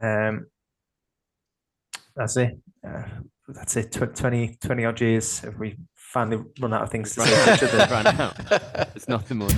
Um, that's it. Uh, that's it. Tw- 20, 20 odd years. Have we finally run out of things to say to each other? Run out. There's nothing more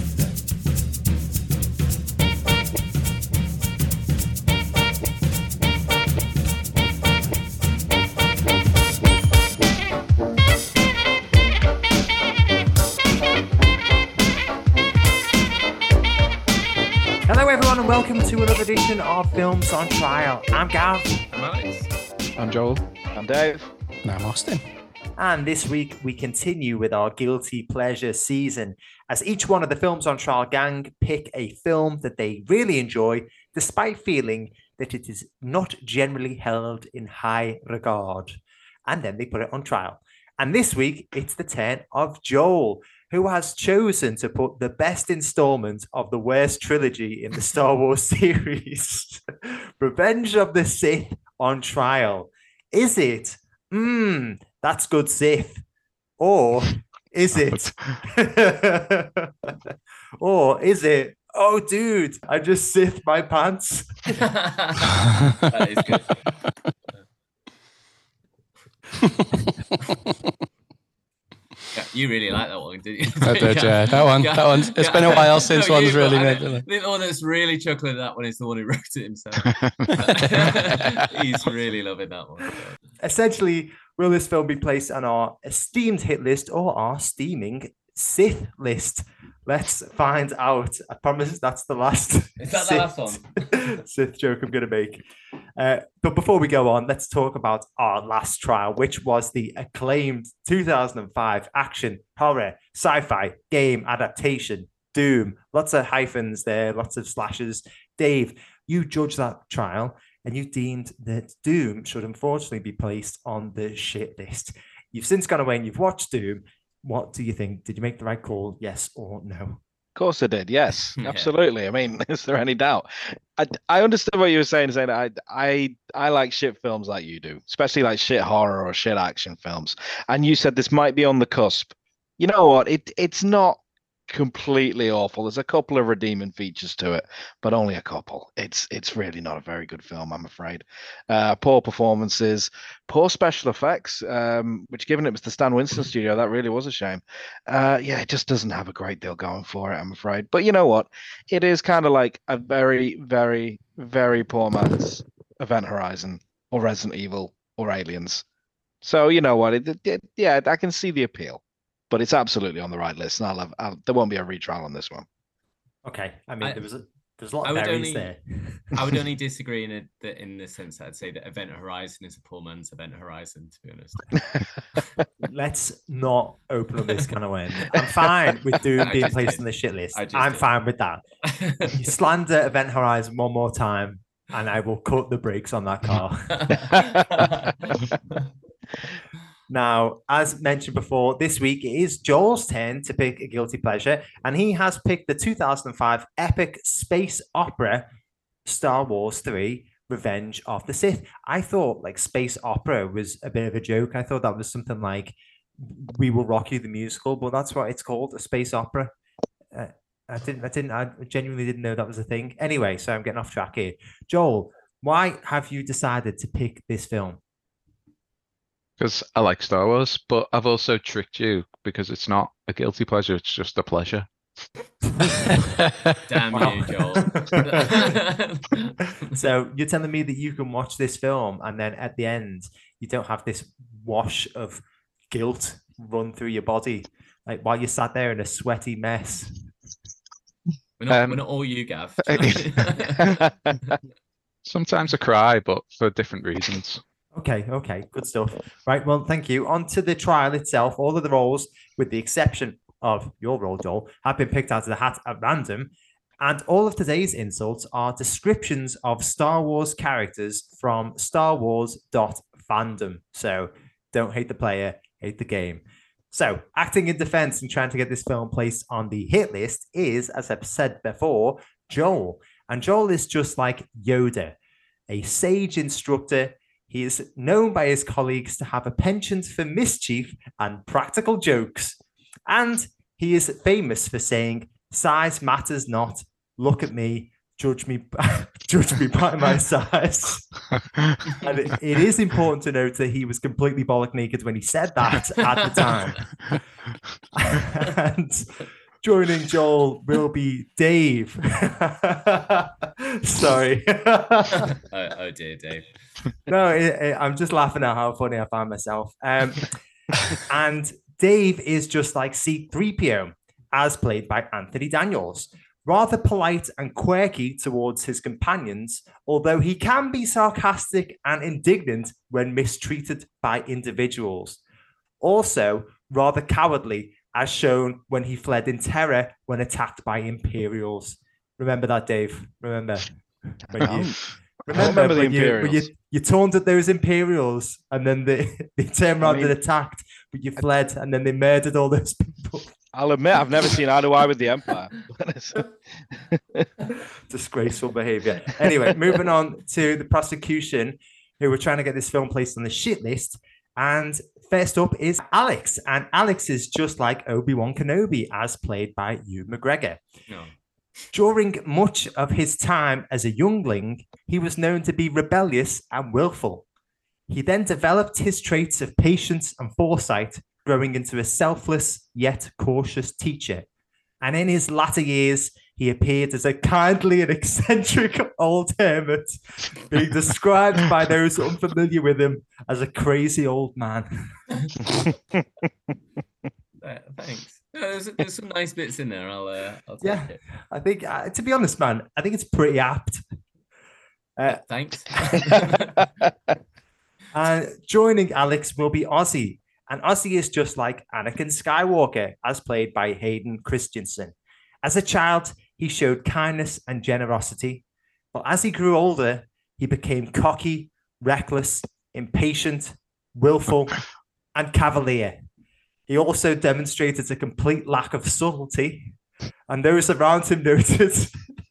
edition of Films on Trial. I'm Gav, I'm Alex. I'm Joel. I'm Dave. And I'm Austin. and this week we continue with our guilty pleasure season as each one of the Films on Trial gang pick a film that they really enjoy, despite feeling that it is not generally held in high regard, and then they put it on trial. And this week it's the turn of Joel, who has chosen to put the best installment of the worst trilogy in the Star Wars series, Revenge of the Sith, on trial. Is it? Mmm, that's good Sith. Or is it? or is it? Oh, dude, I just Sith my pants. that is good. Yeah, you really like that one, didn't you? I did, yeah. That one- that one- it's been a while since No, one's you, really made think- it. The one that's really chuckling at that one is the one who wrote it himself. He's really loving that one. Essentially, will this film be placed on our esteemed hit list or our steaming Sith list? Let's find out. I promise that's the last. Is that the last one? Sith joke I'm going to make. Uh, but before we go on, let's talk about our last trial, which was the acclaimed 2005 action, horror, sci fi game adaptation, Doom. Lots of hyphens there, lots of slashes. Dave, you judged that trial and you deemed that Doom should unfortunately be placed on the shit list. You've since gone away and you've watched Doom. What do you think? Did you make the right call? Yes or no? Of course I did. Yes, Yeah. absolutely. I mean, is there any doubt? I, I understood what you were saying. Saying I I I like shit films like you do, especially like shit horror or shit action films. And you said this might be on the cusp. You know what? It it's not completely awful. There's a couple of redeeming features to it, but only a couple. It's it's really not a very good film, I'm afraid. Uh, poor performances, poor special effects. Um, which, given it was the Stan Winston studio, that really was a shame. Uh, yeah, it just doesn't have a great deal going for it, I'm afraid. But you know what? It is kind of like a very, very, very poor man's Event Horizon or Resident Evil or Aliens. So you know what? It, it- yeah, I can see the appeal, but it's absolutely on the right list, and I'll have I'll, there won't be a retrial on this one. Okay. I mean, I- there was a there's a lot I of would only- there. I would only disagree in it that in the sense that I'd say that Event Horizon is a poor man's Event Horizon, to be honest. Let's not open up this kind of way. I'm fine with Doom I being just placed did. on the shit list. I just I'm did. fine with that. You slander Event Horizon one more time, and I will cut the brakes on that car. Now, as mentioned before, this week it is Joel's turn to pick a guilty pleasure, and he has picked the 2005 epic space opera Star Wars 3 Revenge of the Sith. I thought like space opera was a bit of a joke. I thought that was something like We Will Rock You the musical, but that's what it's called, a space opera. Uh, I didn't, I didn't, I genuinely didn't know that was a thing. Anyway, so I'm getting off track here. Joel, why have you decided to pick this film? Because I like Star Wars, but I've also tricked you because it's not a guilty pleasure, it's just a pleasure. Damn you, Joel. so you're telling me that you can watch this film and then at the end you don't have this wash of guilt run through your body like while you sat there in a sweaty mess we're, not, Um, we're not all you, Gav. Sometimes I cry, but for different reasons. Okay okay good stuff right well thank you on to the trial itself all of the roles with the exception of your role joel have been picked out of the hat at random and all of today's insults are descriptions of star wars characters from star wars fandom so don't hate the player hate the game So, acting in defense and trying to get this film placed on the hit list is, as I've said before, Joel. And Joel is just like Yoda, a sage instructor. He is known by his colleagues to have a penchant for mischief and practical jokes. And he is famous for saying, size matters not. Look at me. judge me, judge me by my size. And it, it is important to note that he was completely bollock naked when he said that at the time. and joining Joel will be Dave. Sorry. oh, oh dear, Dave. no, it, it- I'm just laughing at how funny I find myself. Um, and Dave is just like C3PO, as played by Anthony Daniels. Rather polite and quirky towards his companions, although he can be sarcastic and indignant when mistreated by individuals. Also, rather cowardly, as shown when he fled in terror when attacked by Imperials. Remember that, Dave? Remember? When you, Remember, remember the when you, when you, Imperials. you taunted those Imperials and then they, they turned I around mean- and attacked, but you fled and then they murdered all those people. I'll admit I've never seen eye to eye with the Empire. Disgraceful behavior. Anyway, moving on to the prosecution who were trying to get this film placed on the shit list. And first up is Alex. And Alex is just like Obi Wan Kenobi, as played by Ewan McGregor. No. During much of his time as a youngling, he was known to be rebellious and willful. He then developed his traits of patience and foresight, growing into a selfless yet cautious teacher. And in his latter years, he appeared as a kindly and eccentric old hermit, being described by those unfamiliar with him as a crazy old man. Uh, thanks. There's, there's some nice bits in there. I'll uh, I'll Yeah. it. I think, uh, to be honest, man, I think it's pretty apt. Uh, Thanks. And joining Alex will be Ausy. And Ausy is just like Anakin Skywalker, as played by Hayden Christensen. As a child, he showed kindness and generosity. But as he grew older, he became cocky, reckless, impatient, willful, and cavalier. He also demonstrated a complete lack of subtlety. And those around him noted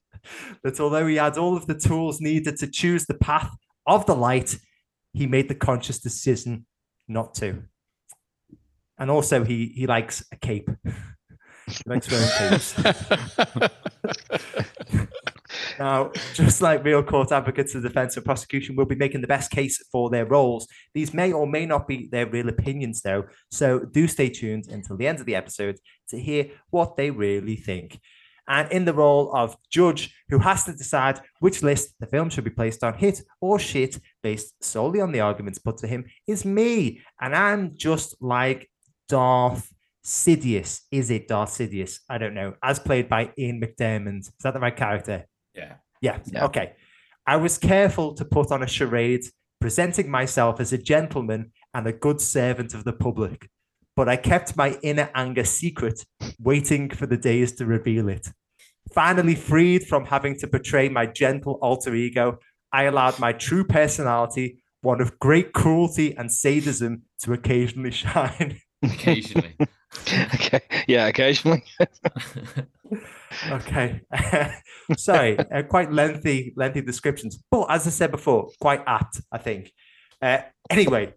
that although he had all of the tools needed to choose the path of the light, he made the conscious decision not to. And also, he he likes a cape. likes wearing capes. Now, just like real court advocates, the defense and prosecution will be making the best case for their roles. These may or may not be their real opinions, though. So do stay tuned until the end of the episode to hear what they really think. And in the role of judge who has to decide which list the film should be placed on, hit or shit, based solely on the arguments put to him, is me. And I'm just like Darth Sidious. Is it Darth Sidious? I don't know. As played by Ian McDiarmid. Is that the right character? yeah. Yeah. Yeah. Okay. I was careful to put on a charade, presenting myself as a gentleman and a good servant of the public. But I kept my inner anger secret, waiting for the days to reveal it. Finally, freed from having to portray my gentle alter ego, I allowed my true personality, one of great cruelty and sadism, to occasionally shine. Occasionally. okay. Yeah, occasionally. Okay. Sorry, uh, quite lengthy, lengthy descriptions. But as I said before, quite apt, I think. Uh, anyway,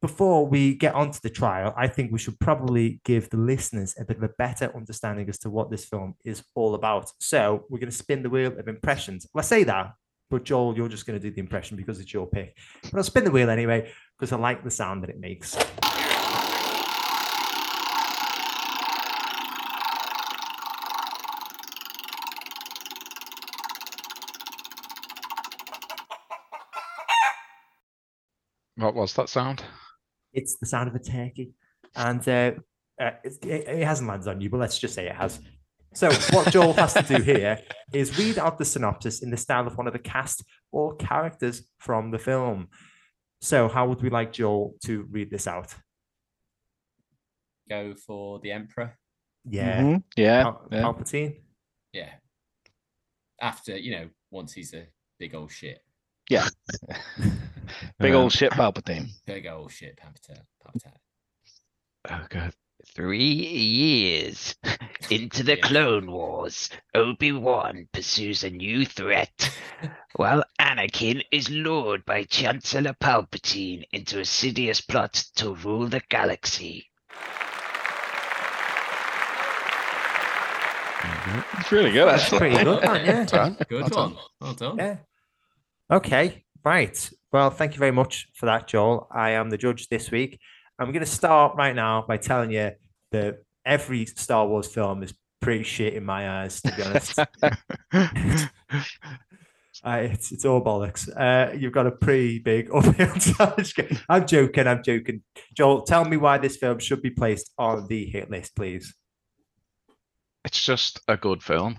before we get on to the trial, I think we should probably give the listeners a bit of a better understanding as to what this film is all about. So we're going to spin the wheel of impressions. Well, I say that, but Joel, you're just going to do the impression because it's your pick. But I'll spin the wheel anyway because I like the sound that it makes. What was that sound? it's the sound of a turkey, and uh, uh, it, it, it hasn't landed on you, but let's just say it has. So what Joel has to do here is read out the synopsis in the style of one of the cast or characters from the film. So how would we like Joel to read this out? Go for the Emperor. Yeah, Mhm. Yeah. Pal- yeah. Palpatine. Yeah. After, you know, once he's a big old shit. Big Um, old shit Palpatine. Big old shit, Palpatine. Palpatine. Oh god. Three years into the Yeah. Clone Wars, Obi-Wan pursues a new threat, while Anakin is lured by Chancellor Palpatine into a Sidious plot to rule the galaxy. It's really good, That's actually. pretty good, man, yeah. Good Well done. one. Well done. Yeah. Okay. Right. Well, thank you very much for that, Joel. I am the judge this week. I'm going to start right now by telling you that every Star Wars film is pretty shit in my eyes, to be honest. Uh, it's, it's all bollocks. Uh, you've got a pretty big uphill challenge. I'm joking. I'm joking. Joel, tell me why this film should be placed on the hit list, please. It's just a good film.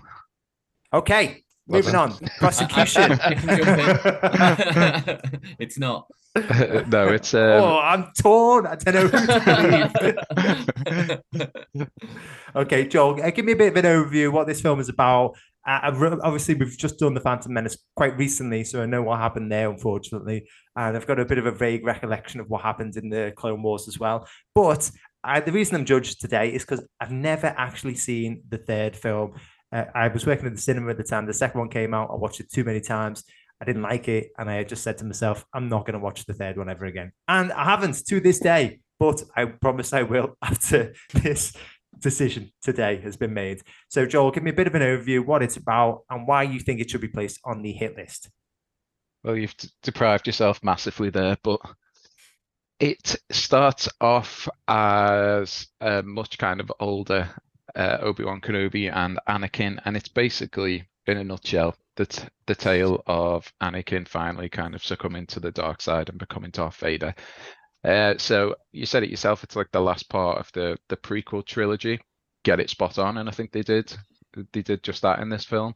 Okay. Well Moving done. on. Prosecution. I- I- I can jump in. it's not. no, it's um, oh, I'm torn. I don't know who to believe. okay, Joel, uh, give me a bit of an overview of what this film is about. Uh, re- obviously, we've just done the Phantom Menace quite recently, so I know what happened there, unfortunately, and I've got a bit of a vague recollection of what happened in the Clone Wars as well. But uh, the reason I'm judged today is because I've never actually seen the third film. Uh, I was working at the cinema at the time. The second one came out. I watched it too many times. I didn't like it, and I just said to myself, "I'm not going to watch the third one ever again." And I haven't to this day, but I promise I will after this decision today has been made. So, Joel, give me a bit of an overview what it's about and why you think it should be placed on the hit list. Well, you've d- deprived yourself massively there, but it starts off as a much kind of older uh, Obi-Wan Kenobi and Anakin, and it's basically, in a nutshell, the t- the tale of Anakin finally kind of succumbing to the dark side and becoming Darth Vader. Uh, so you said it yourself, it's like the last part of the the prequel trilogy. Get it spot on, and I think they did. They did just that in this film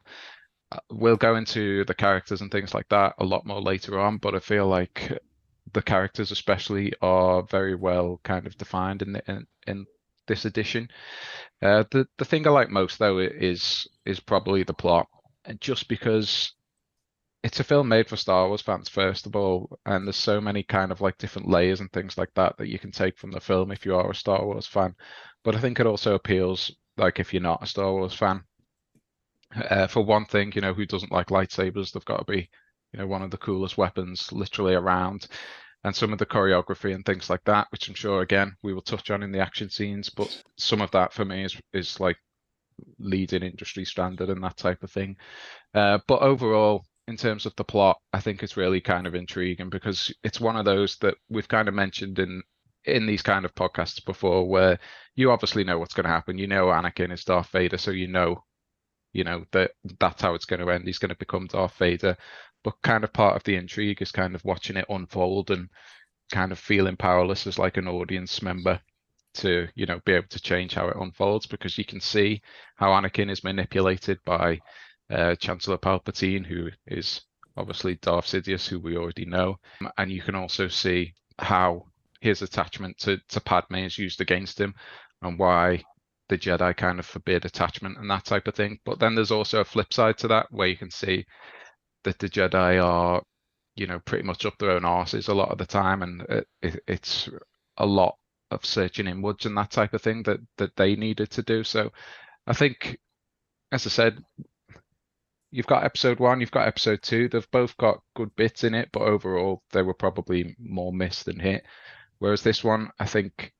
uh, we'll go into the characters and things like that a lot more later on, but I feel like the characters especially are very well kind of defined in the, in, in this edition. Uh, the the thing I like most though is is probably the plot, and just because it's a film made for Star Wars fans first of all, and there's so many kind of like different layers and things like that that you can take from the film if you are a Star Wars fan. But I think it also appeals like if you're not a Star Wars fan. Uh, for one thing, you know, who doesn't like lightsabers? They've got to be, you know, one of the coolest weapons literally around. And some of the choreography and things like that, which I'm sure again we will touch on in the action scenes, but some of that for me is is like leading industry standard and that type of thing. Uh, but overall, in terms of the plot, I think it's really kind of intriguing because it's one of those that we've kind of mentioned in in these kind of podcasts before, where you obviously know what's going to happen. You know Anakin is Darth Vader, so you know you know that that's how it's going to end. He's going to become Darth Vader, but kind of part of the intrigue is kind of watching it unfold and kind of feeling powerless as like an audience member to you know be able to change how it unfolds because you can see how Anakin is manipulated by uh, Chancellor Palpatine, who is obviously Darth Sidious, who we already know, and you can also see how his attachment to to Padme is used against him, and why the Jedi kind of forbid attachment and that type of thing. But then there's also a flip side to that where you can see that the Jedi are, you know, pretty much up their own arses a lot of the time, and it, it, it's a lot of searching inwards and that type of thing that that they needed to do. So I think, as I said, you've got episode one, you've got episode two. They've both got good bits in it, but overall they were probably more missed than hit. Whereas this one, I think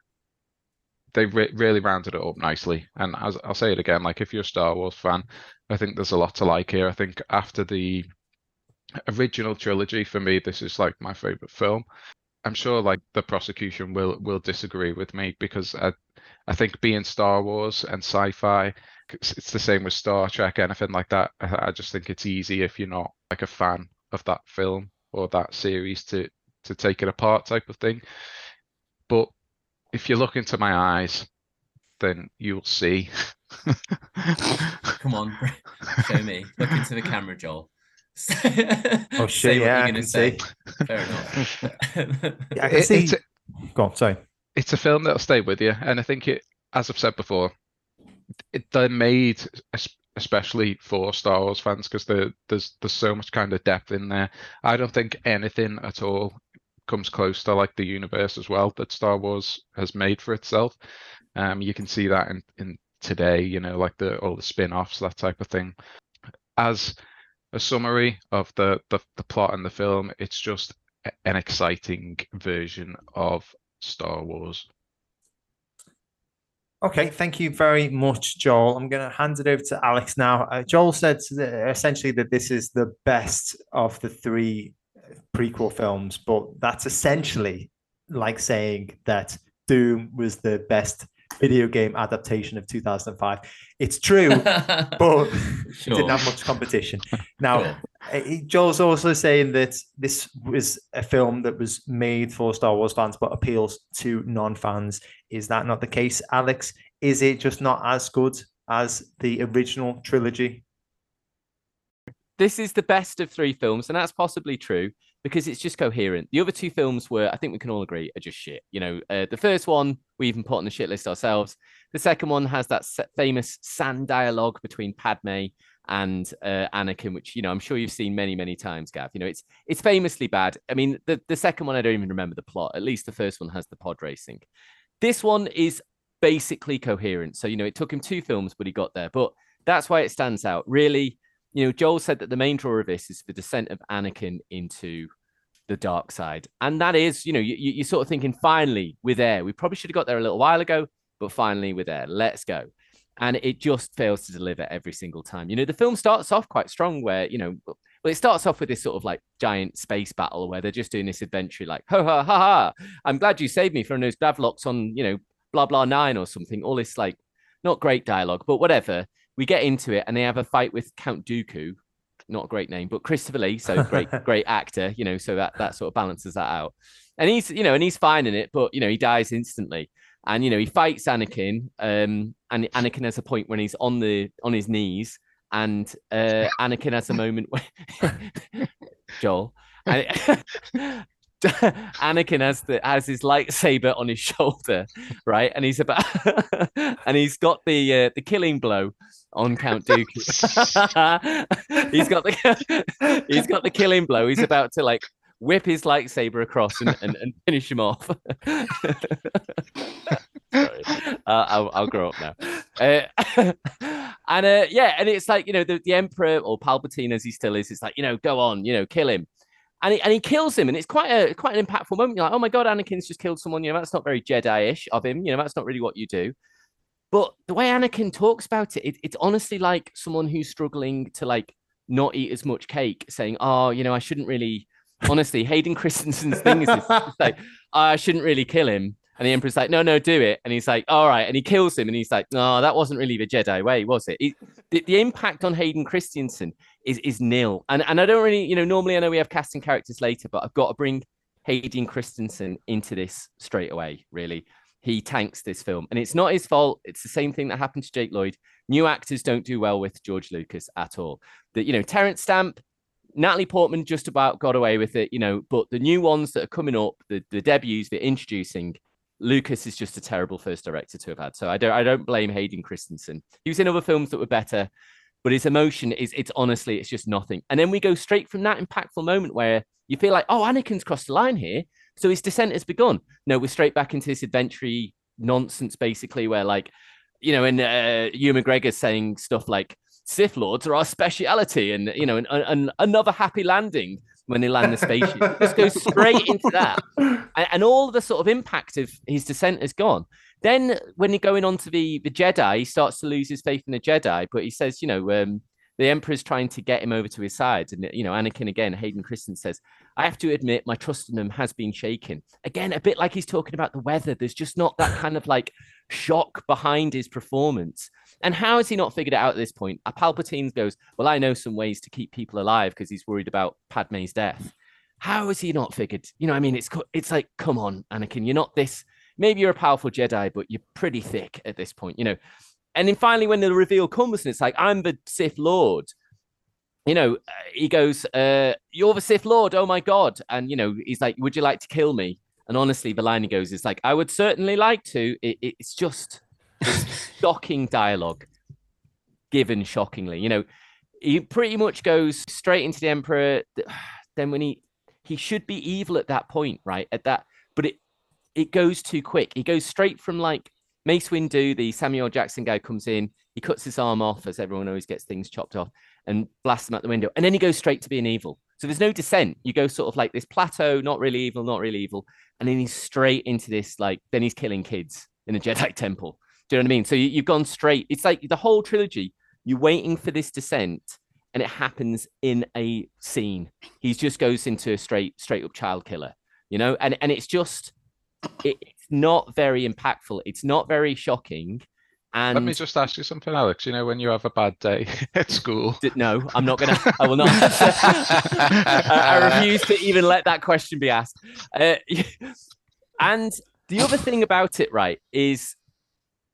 they re- really rounded it up nicely. And as I'll say it again, like if you're a Star Wars fan, I think there's a lot to like here. I think after the original trilogy, for me, this is like my favorite film. I'm sure like the prosecution will will disagree with me because I I think being Star Wars and sci-fi, it's, the same with Star Trek, anything like that. I, I just think it's easy if you're not like a fan of that film or that series to to take it apart type of thing. But if you look into my eyes, then you'll see. Come on, show me. Look into the camera, Joel. Oh, shit, Say what yeah, I you're can gonna see. say. Fair enough. Yeah, I can It- see. it's, a, Go on, sorry. it's a film that'll stay with you, and I think it, as I've said before, it they're made especially for Star Wars fans because there's there's so much kind of depth in there. I don't think anything at all comes close to like the universe as well that Star Wars has made for itself. Um, you can see that in in today, you know, like the all the spin-offs, that type of thing. As a summary of the the, the plot and the film, it's just an exciting version of Star Wars. Okay, thank you very much, Joel. I'm going to hand it over to Alex now. Uh, Joel said essentially that this is the best of the three prequel films, but that's essentially like saying that Doom was the best video game adaptation of 2005. It's true, but it Sure. didn't have much competition. Now, Sure. uh, Joel's also saying that this was a film that was made for Star Wars fans but appeals to non-fans. Is that not the case, Alex? Is it just not as good as the original trilogy? this is the best of three films, and that's possibly true because it's just coherent. The other two films were, I think we can all agree, are just shit. You know, uh, the first one we even put on the shit list ourselves. The second one has that famous sand dialogue between Padme and uh, Anakin, which you know I'm sure you've seen many, many times, Gav. You know, it's it's famously bad. I mean, the the second one I don't even remember the plot. At least the first one has the pod racing. This one is basically coherent. So you know, it took him two films, but he got there. But that's why it stands out. Really, you know, Joel said that the main draw of this is the descent of Anakin into the dark side. And that is, you know, you, you- you're sort of thinking, finally, we're there. We probably should have got there a little while ago, but finally, we're there. Let's go. And it just fails to deliver every single time. You know, the film starts off quite strong, where, you know, well, it starts off with this sort of like giant space battle where they're just doing this adventure, like, ha ha ha ha. I'm glad you saved me from those Gravlocks on, you know, blah blah nine or something. All this like not great dialogue, but whatever. We get into it and they have a fight with Count Dooku. Not a great name, but Christopher Lee, so great, great actor, you know, so that that sort of balances that out. And he's, you know, and he's fine in it, but you know, he dies instantly. And you know, he fights Anakin. Um, and Anakin has a point when he's on the on his knees, and uh Anakin has a moment where Joel. And Anakin has the has his lightsaber on his shoulder, right? And he's about and he's got the uh, the killing blow on Count Dooku. he's got the he's got the killing blow. He's about to like whip his lightsaber across and, and, and finish him off. Sorry. Uh, I'll, I'll grow up now. Uh, and uh, yeah, and it's like, you know, the, the Emperor or Palpatine, as he still is, it's like, you know, go on, you know, kill him. And he, and he kills him, and it's quite a quite an impactful moment. You're like, oh my god, Anakin's just killed someone. You know, that's not very Jedi-ish of him. You know, that's not really what you do. But the way Anakin talks about it, it, it's honestly like someone who's struggling to like not eat as much cake, saying, "Oh, you know, I shouldn't really." Honestly, Hayden Christensen's thing is this, like, oh, "I shouldn't really kill him," and the Emperor's like, "No, no, do it," and he's like, "All right," and he kills him, and he's like, "No, that wasn't really the Jedi way, was it?" it the, the impact on Hayden Christensen is is nil, and and I don't really, you know, normally I know we have casting characters later, but I've got to bring Hayden Christensen into this straight away. Really, he tanks this film, and it's not his fault. It's the same thing that happened to Jake Lloyd. New actors don't do well with George Lucas at all. That you know, Terence Stamp, Natalie Portman just about got away with it, you know, but the new ones that are coming up, the the debuts they're introducing. Lucas is just a terrible first director to have had. So I don't I don't blame Hayden Christensen. He was in other films that were better, but his emotion is it's honestly it's just nothing. And then we go straight from that impactful moment where you feel like, oh, Anakin's crossed the line here. So his descent has begun. No, we're straight back into this adventure nonsense, basically, where like, you know, and uh, Ewan McGregor's saying stuff like Sith Lords are our speciality, and you know, and, and another happy landing when they land the spaceship. Just goes straight into that, and, and all the sort of impact of his descent is gone. Then when you're going on to the the Jedi, he starts to lose his faith in the Jedi, but he says, you know, um, the Emperor's trying to get him over to his side, and you know, Anakin again, Hayden Christensen says, I have to admit, my trust in him has been shaken. Again, a bit like he's talking about the weather. There's just not that kind of like shock behind his performance. And how has he not figured it out at this point? A Palpatine goes, Well, I know some ways to keep people alive because he's worried about Padme's death. How has he not figured? You know, I mean, it's it's like, come on, Anakin, you're not this. Maybe you're a powerful Jedi, but you're pretty thick at this point, you know. And then finally, when the reveal comes, and it's like, I'm the Sith Lord, you know, he goes, uh, You're the Sith Lord. Oh my God. And, you know, he's like, Would you like to kill me? And honestly, the line he goes is like, I would certainly like to. It, it- it's just it's shocking dialogue given shockingly. You know, he pretty much goes straight into the Emperor. Then when he he should be evil at that point, right? At that, but it it goes too quick. He goes straight from like Mace Windu, the Samuel Jackson guy, comes in. He cuts his arm off, as everyone always gets things chopped off, and blasts him out the window. And then he goes straight to being evil. So there's no descent. You go sort of like this plateau, not really evil, not really evil, and then he's straight into this like. Then he's killing kids in a Jedi temple. Do you know what I mean? So you, you've gone straight. It's like the whole trilogy. You're waiting for this descent, and it happens in a scene. He just goes into a straight, straight up child killer. You know, and and it's just, it, not very impactful. It's not very shocking. And Let me just ask you something, Alex. You know, when you have a bad day at school, No, I'm not gonna. I will not. I, I refuse to even let that question be asked. Uh, and the other thing about it, right, is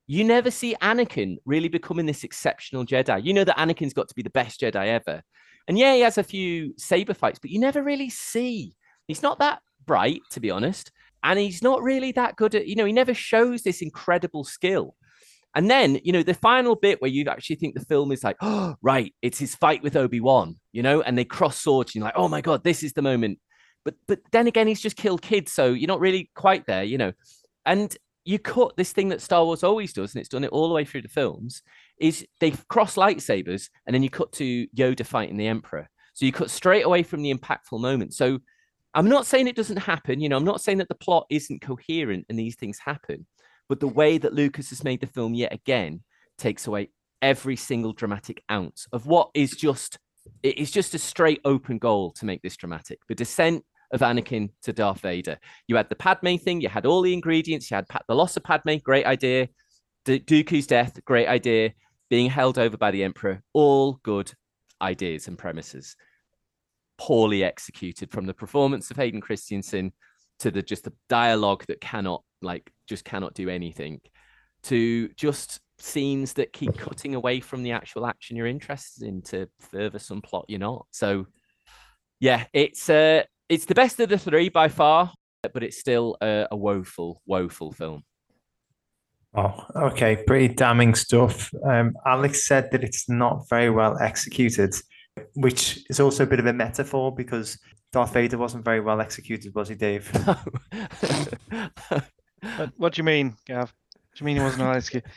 you never see Anakin really becoming this exceptional Jedi. You know that Anakin's got to be the best Jedi ever, and yeah, he has a few saber fights, but you never really see. He's not that bright, to be honest, and he's not really that good at. You know, he never shows this incredible skill. And then, you know, the final bit where you actually think the film is like, oh, right, it's his fight with Obi Wan, you know, and they cross swords, and you're like, oh my god, this is the moment. But but then again, he's just killed kids, so you're not really quite there, you know. And you cut this thing that Star Wars always does, and it's done it all the way through the films, is they cross lightsabers, and then you cut to Yoda fighting the Emperor. So you cut straight away from the impactful moment. So I'm not saying it doesn't happen, you know, I'm not saying that the plot isn't coherent and these things happen. But the way that Lucas has made the film yet again takes away every single dramatic ounce of what is just it is just a straight open goal to make this dramatic. The descent of Anakin to Darth Vader. You had the Padme thing, you had all the ingredients, you had the loss of Padme, great idea. D- Dooku's death, great idea. Being held over by the Emperor, all good ideas and premises. Poorly executed from the performance of Hayden Christensen to the just the dialogue that cannot like just cannot do anything to just scenes that keep cutting away from the actual action you're interested in to further some plot you're not so yeah it's uh it's the best of the three by far but it's still a, a woeful woeful film Oh, okay. Pretty damning stuff. Um, Alex said that it's not very well executed, which is also a bit of a metaphor because Darth Vader wasn't very well executed, was he, Dave? What, what do you mean, Gav? What do you mean he wasn't an executed?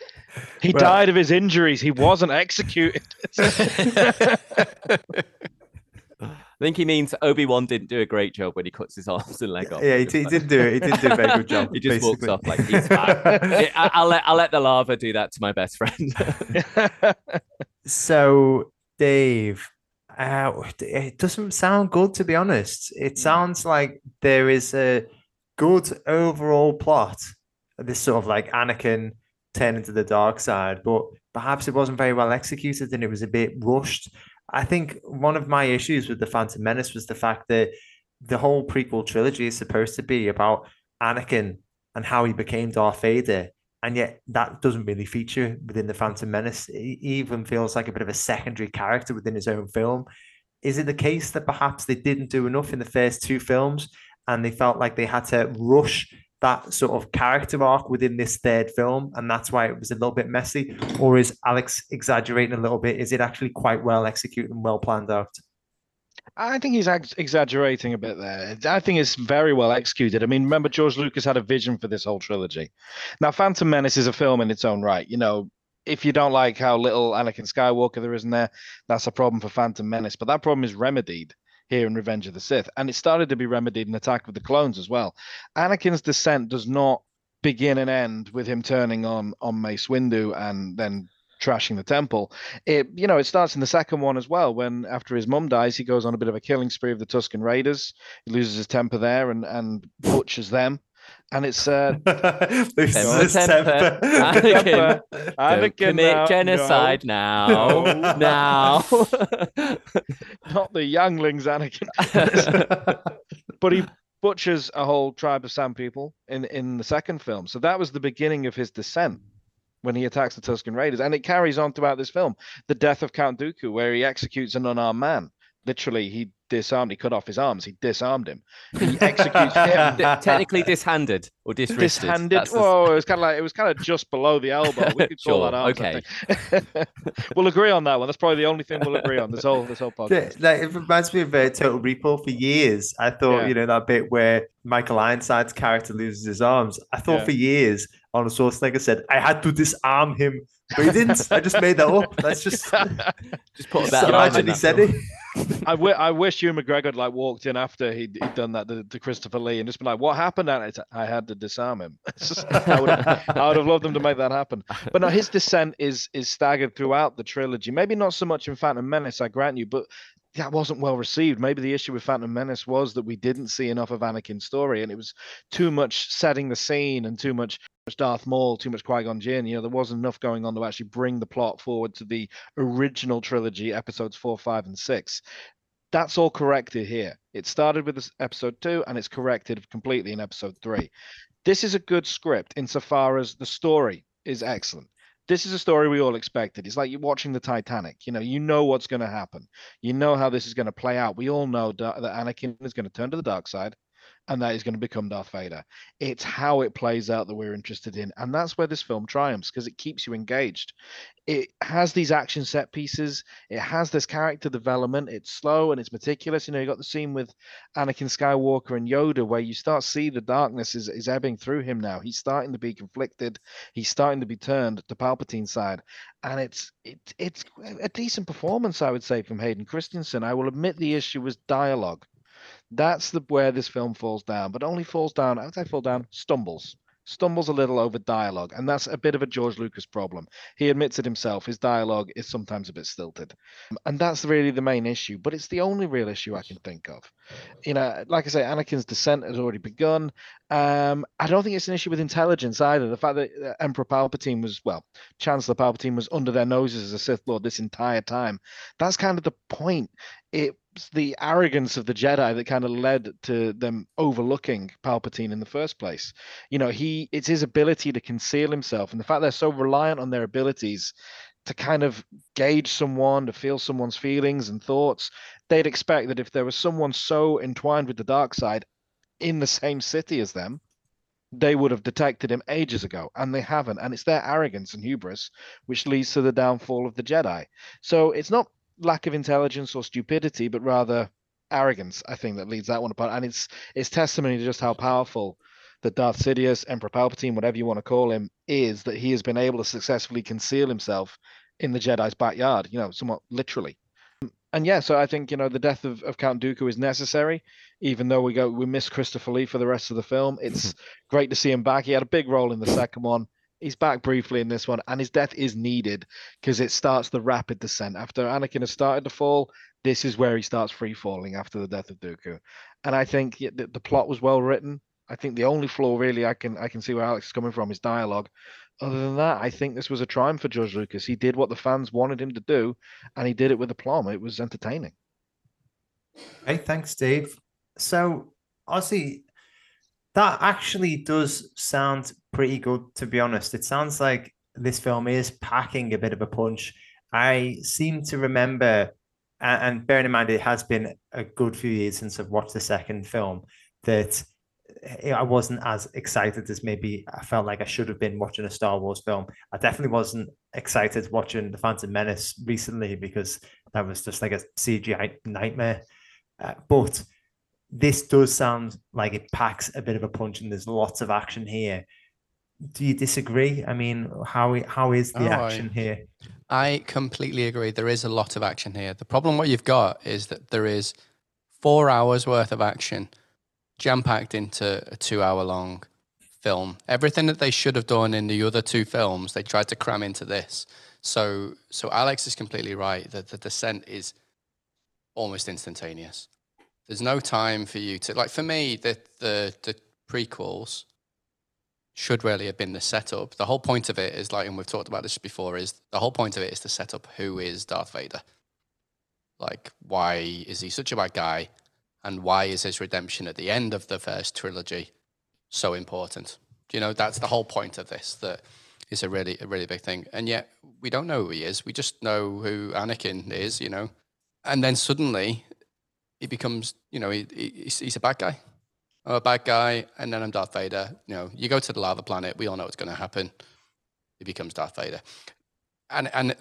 He Well- died of his injuries. He wasn't executed. I think he means Obi Wan didn't do a great job when he cuts his arms and leg off. yeah, he, did, he didn't do it. He didn't do a very good job. He just walks off like he's fine. I, I'll let I'll let the lava do that to my best friend. So, Dave, uh, it doesn't sound good to be honest. It sounds like there is a good overall plot. This sort of like Anakin turning to the dark side, but perhaps it wasn't very well executed and it was a bit rushed. I think one of my issues with the Phantom Menace was the fact that the whole prequel trilogy is supposed to be about Anakin and how he became Darth Vader and yet that doesn't really feature within the Phantom Menace. He even feels like a bit of a secondary character within his own film. Is it the case that perhaps they didn't do enough in the first two films and they felt like they had to rush that sort of character arc within this third film and that's why it was a little bit messy? Or is Alex exaggerating a little bit? Is it actually quite well executed and well planned out? I think he's ex- exaggerating a bit there. I think it's very well executed. I mean, remember George Lucas had a vision for this whole trilogy. Now, Phantom Menace is a film in its own right. You know, if you don't like how little Anakin Skywalker there is in there, that's a problem for Phantom Menace. But that problem is remedied here in Revenge of the Sith, and it started to be remedied in Attack of the Clones as well. Anakin's descent does not begin and end with him turning on on Mace Windu and then trashing the temple. It you know it starts in the second one as well when after his mum dies he goes on a bit of a killing spree of the Tusken Raiders. He loses his temper there and and butchers them. And it's uh Loses Temper, his temper. temper. Anakin, temper. Anakin commit now- genocide now. No. Now. not the younglings Anakin. but he butchers a whole tribe of Sand people in in the second film. So that was the beginning of his descent when he attacks the Tusken Raiders, and it carries on throughout this film. The death of Count Dooku, where he executes an unarmed man. Literally, he disarmed. He cut off his arms. He disarmed him. He executes him. Technically dishanded or diswristed. Dishanded. That's the- it was kind of like it was kind of just below the elbow. We could call that arms, okay. we'll agree on that one. That's probably the only thing we'll agree on this whole this whole Yeah, podcast. like, it reminds me of uh, Total Recall for years. I thought, Yeah. you know, that bit where Michael Ironside's character loses his arms. I thought Yeah. for years Arnold Schwarzenegger said, I had to disarm him, but he didn't. I just made that up. That's just Just put a just imagine he said film. it. I, w- I wish Ewan McGregor had like walked in after he'd, he'd done that to, to Christopher Lee and just been like, "What happened?" And it's, I had to disarm him. Just, I, would have, I would have loved them to make that happen. But now his descent is is staggered throughout the trilogy. Maybe not so much in Phantom Menace, I grant you, but that wasn't well received. Maybe the issue with Phantom Menace was that we didn't see enough of Anakin's story, and it was too much setting the scene and too much Darth Maul, too much Qui Gon Jinn. You know, there wasn't enough going on to actually bring the plot forward to the original trilogy, episodes four, five, and six. That's all corrected here. It started with this episode two, and it's corrected completely in episode three. This is a good script insofar as the story is excellent this is a story we all expected. It's like you're watching the Titanic. You know, you know what's going to happen. You know how this is going to play out. We all know that Anakin is going to turn to the dark side and that is going to become Darth Vader. It's how it plays out that we're interested in, and that's where this film triumphs because it keeps you engaged. It has these action set pieces. It has this character development. It's slow and it's meticulous. You know, you got the scene with Anakin Skywalker and Yoda where you start see the darkness is, is ebbing through him now. He's starting to be conflicted. He's starting to be turned to Palpatine's side, and it's it, it's a decent performance, I would say, from Hayden Christensen. I will admit the issue was dialogue that's the where this film falls down, but only falls down. I'd say fall down, stumbles, stumbles a little over dialogue, and that's a bit of a George Lucas problem. He admits it himself. His dialogue is sometimes a bit stilted, and that's really the main issue. But it's the only real issue I can think of. You know, like I say, Anakin's descent has already begun. Um, I don't think it's an issue with intelligence either. The fact that uh, Emperor Palpatine was, well, Chancellor Palpatine was under their noses as a Sith Lord this entire time. That's kind of the point. It the arrogance of the Jedi that kind of led to them overlooking Palpatine in the first place. You know, he it's his ability to conceal himself and the fact they're so reliant on their abilities to kind of gauge someone, to feel someone's feelings and thoughts. They'd expect that if there was someone so entwined with the dark side in the same city as them, they would have detected him ages ago, and they haven't. And it's their arrogance and hubris which leads to the downfall of the Jedi. So it's not lack of intelligence or stupidity, but rather arrogance. I think that leads that one apart, and it's it's testimony to just how powerful that Darth Sidious, Emperor Palpatine, whatever you want to call him, is. That he has been able to successfully conceal himself in the Jedi's backyard. You know, somewhat literally. And yeah, so I think you know the death of, of Count Dooku is necessary, even though we go we miss Christopher Lee for the rest of the film. It's great to see him back. He had a big role in the second one he's back briefly in this one, and his death is needed because it starts the rapid descent. After Anakin has started to fall, this is where he starts free falling after the death of Dooku. And I think the, the plot was well written. I think the only flaw really I can I can see where Alex is coming from is dialogue. Other than that, I think this was a triumph for George Lucas. He did what the fans wanted him to do, and he did it with aplomb. It was entertaining. Hey, thanks, Dave. So, Ausy, that actually does sound pretty good, to be honest. It sounds like this film is packing a bit of a punch. I seem to remember, and bearing in mind it has been a good few years since I've watched the second film, that I wasn't as excited as maybe I felt like I should have been watching a Star Wars film. I definitely wasn't excited watching The Phantom Menace recently because that was just like a CGI nightmare. Uh, but this does sound like it packs a bit of a punch and there's lots of action here. Do you disagree? I mean, how how is the oh, action I, here? I completely agree. There is a lot of action here. The problem what you've got is that there is four hours worth of action jam packed into a two hour long film. Everything that they should have done in the other two films, they tried to cram into this. So so Alex is completely right that the descent is almost instantaneous. There's no time for you to like. For me, the the the prequels should really have been the setup. The whole point of it is like, and we've talked about this before, is the whole point of it is to set up who is Darth Vader. Like, why is he such a bad guy, and why is his redemption at the end of the first trilogy so important? You know, that's the whole point of this. That is a really a really big thing, and yet we don't know who he is. We just know who Anakin is. You know, and then suddenly he becomes, you know, he, he's, he's a bad guy. I'm a bad guy, and then I'm Darth Vader. You know, you go to the lava planet. We all know what's going to happen. He becomes Darth Vader, and and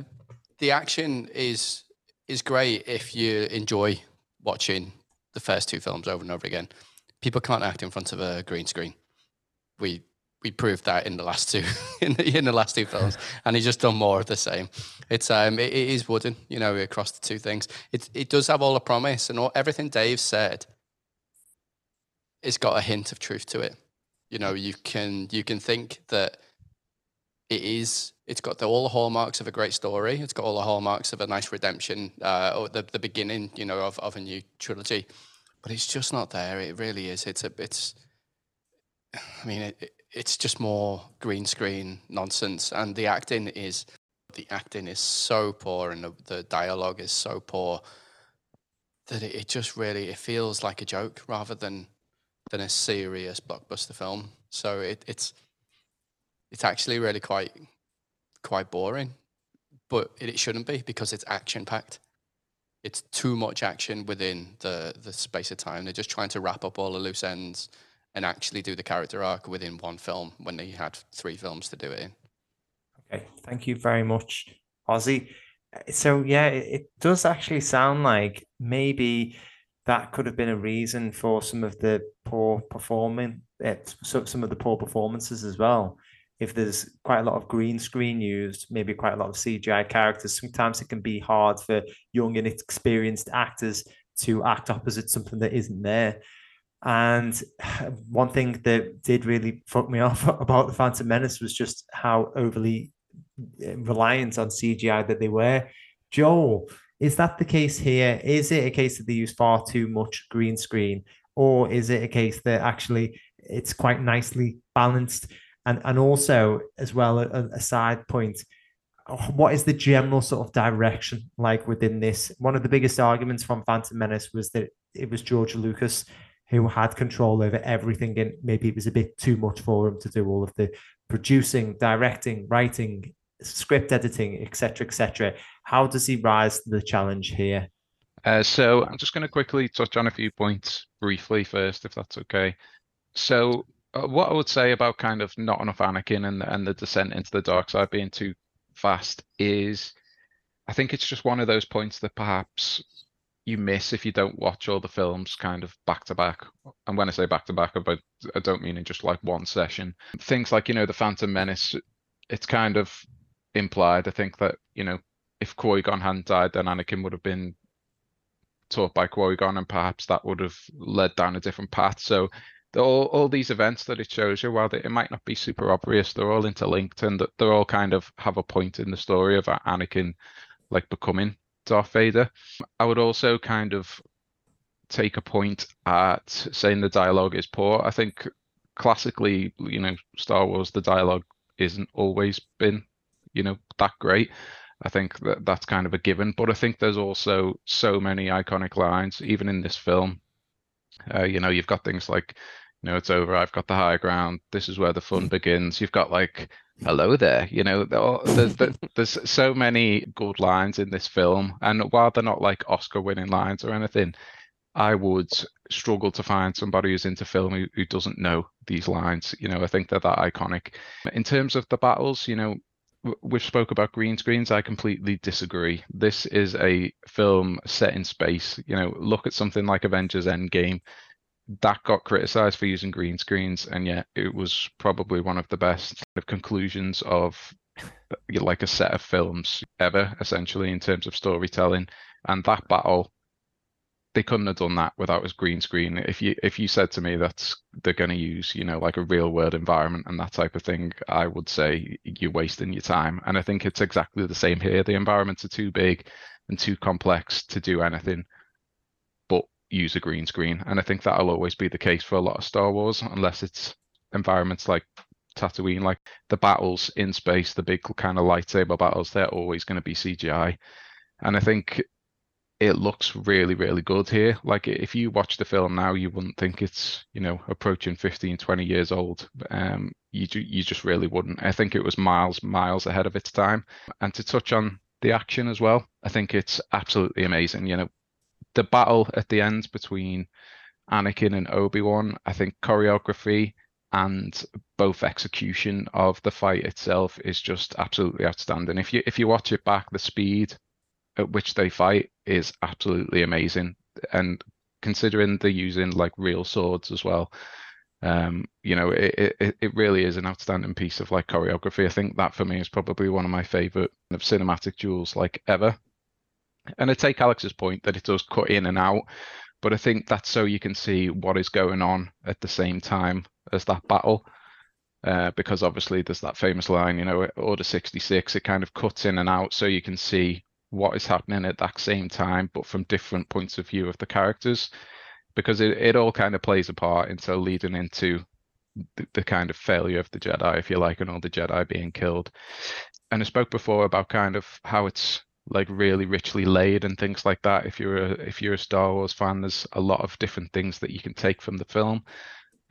the action is is great if you enjoy watching the first two films over and over again. People can't act in front of a green screen. We we proved that in the last two in the, in the last two films, and he's just done more of the same. It's um it, it is wooden, you know, across the two things. It it does have all the promise and all, everything Dave said. It's got a hint of truth to it. You know, you can you can think that it is. It's got the, all the hallmarks of a great story. It's got all the hallmarks of a nice redemption, uh, or the the beginning, you know, of, of a new trilogy. But it's just not there. It really is. It's a. It's. I mean, it, it's just more green screen nonsense, and the acting is the acting is so poor, and the, the dialogue is so poor that it, it just really it feels like a joke rather than than a serious blockbuster film. So it, it's it's actually really quite quite boring, but it, it shouldn't be because it's action packed. It's too much action within the the space of time. They're just trying to wrap up all the loose ends and actually do the character arc within one film when they had three films to do it in. Okay, thank you very much, Ausy. So yeah, it, it does actually sound like maybe that could have been a reason for some of the poor performing, uh, some of the poor performances as well. If there's quite a lot of green screen used, maybe quite a lot of CGI characters, sometimes it can be hard for young and experienced actors to act opposite something that isn't there. And one thing that did really fuck me off about the Phantom Menace was just how overly uh, reliant on CGI that they were. Joel, is that the case here? Is it a case that they use far too much green screen, or is it a case that actually it's quite nicely balanced? And and also as well a, a side point, what is the general sort of direction like within this? One of the biggest arguments from Phantom Menace was that it was George Lucas who had control over everything and maybe it was a bit too much for him to do all of the producing directing writing script editing etc etc how does he rise to the challenge here Uh, so I'm just going to quickly touch on a few points briefly first, if that's okay. So uh, what I would say about kind of not enough Anakin and and the descent into the dark side being too fast is, I think it's just one of those points that perhaps you miss if you don't watch all the films kind of back to back. And when I say back to back, I don't mean in just like one session. Things like you know the Phantom Menace, it's kind of implied. I think that you know if Qui Gon hadn't died, then Anakin would have been taught by Qui-Gon and perhaps that would have led down a different path. So all, all these events that it shows you, while they, it might not be super obvious, they're all interlinked and th- they're all kind of have a point in the story of Anakin like becoming Darth Vader. I would also kind of take a point at saying the dialogue is poor. I think classically, you know, Star Wars, the dialogue isn't always been, you know, that great. I think that that's kind of a given, but I think there's also so many iconic lines, even in this film. Uh, you know, you've got things like, you know, it's over, I've got the high ground, this is where the fun begins. You've got like, hello there, you know, there's, oh, there's so many good lines in this film. And while they're not like Oscar winning lines or anything, I would struggle to find somebody who's into film who, who doesn't know these lines. You know, I think they're that iconic. In terms of the battles, you know, we've spoke about green screens. I completely disagree. This is a film set in space. You know, look at something like Avengers Endgame. That got criticized for using green screens, and yet it was probably one of the best conclusions of uh, like a set of films ever, essentially in terms of storytelling. And that battle they couldn't have done that without his green screen. If you if you said to me that they're going to use you know like a real world environment and that type of thing, I would say you're wasting your time. And I think it's exactly the same here. The environments are too big and too complex to do anything use a green screen. And I think that'll always be the case for a lot of Star Wars, unless it's environments like Tatooine, like the battles in space, the big kind of lightsaber battles, they're always going to be CGI. And I think it looks really really good here like if you watch the film now you wouldn't think it's you know approaching 15 20 years old um you you just really wouldn't i think it was miles miles ahead of its time and to touch on the action as well i think it's absolutely amazing you know the battle at the end between anakin and obi-wan i think choreography and both execution of the fight itself is just absolutely outstanding if you if you watch it back the speed at which they fight is absolutely amazing. And considering they're using like real swords as well, Um, you know, it, it it really is an outstanding piece of like choreography. I think that for me is probably one of my favorite of cinematic duels like ever. And I take Alex's point that it does cut in and out, but I think that's so you can see what is going on at the same time as that battle. Uh, because obviously there's that famous line, you know, Order 66, it kind of cuts in and out so you can see what is happening at that same time, but from different points of view of the characters, because it, it all kind of plays a part into leading into the, the kind of failure of the Jedi, if you like, and all the Jedi being killed. And I spoke before about kind of how it's like really richly laid and things like that. If you're a if you're a Star Wars fan, there's a lot of different things that you can take from the film.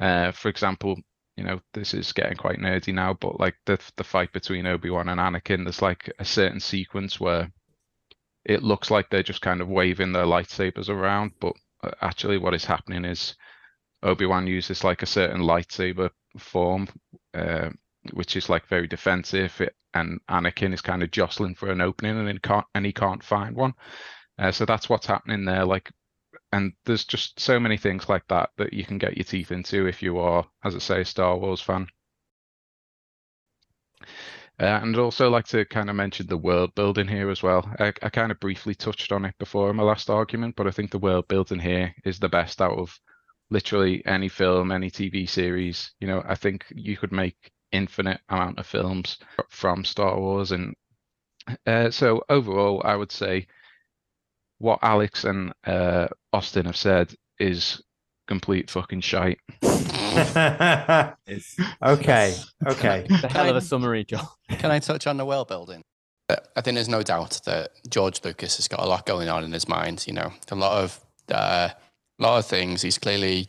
Uh, for example, you know, this is getting quite nerdy now, but like the the fight between Obi Wan and Anakin, there's like a certain sequence where it looks like they're just kind of waving their lightsabers around, but uh, actually what is happening is Obi Wan uses like a certain lightsaber form, uh, which is like very defensive, and Anakin is kind of jostling for an opening, and he can't and he can't find one. Uh, so that's what's happening there. Like, and there's just so many things like that that you can get your teeth into if you are, as I say, a Star Wars fan. Uh, and I'd also like to kind of mention the world building here as well. I, I kind of briefly touched on it before in my last argument, but I think the world building here is the best out of literally any film, any TV series. You know, I think you could make infinite amount of films from Star Wars, and uh, so overall, I would say what Alex and uh, Austin have said is complete fucking shite. okay, okay. The hell of a summary, John. Can I touch on the world building? I think there's no doubt that George Lucas has got a lot going on in his mind. You know, a lot of uh, a lot of things. He's clearly,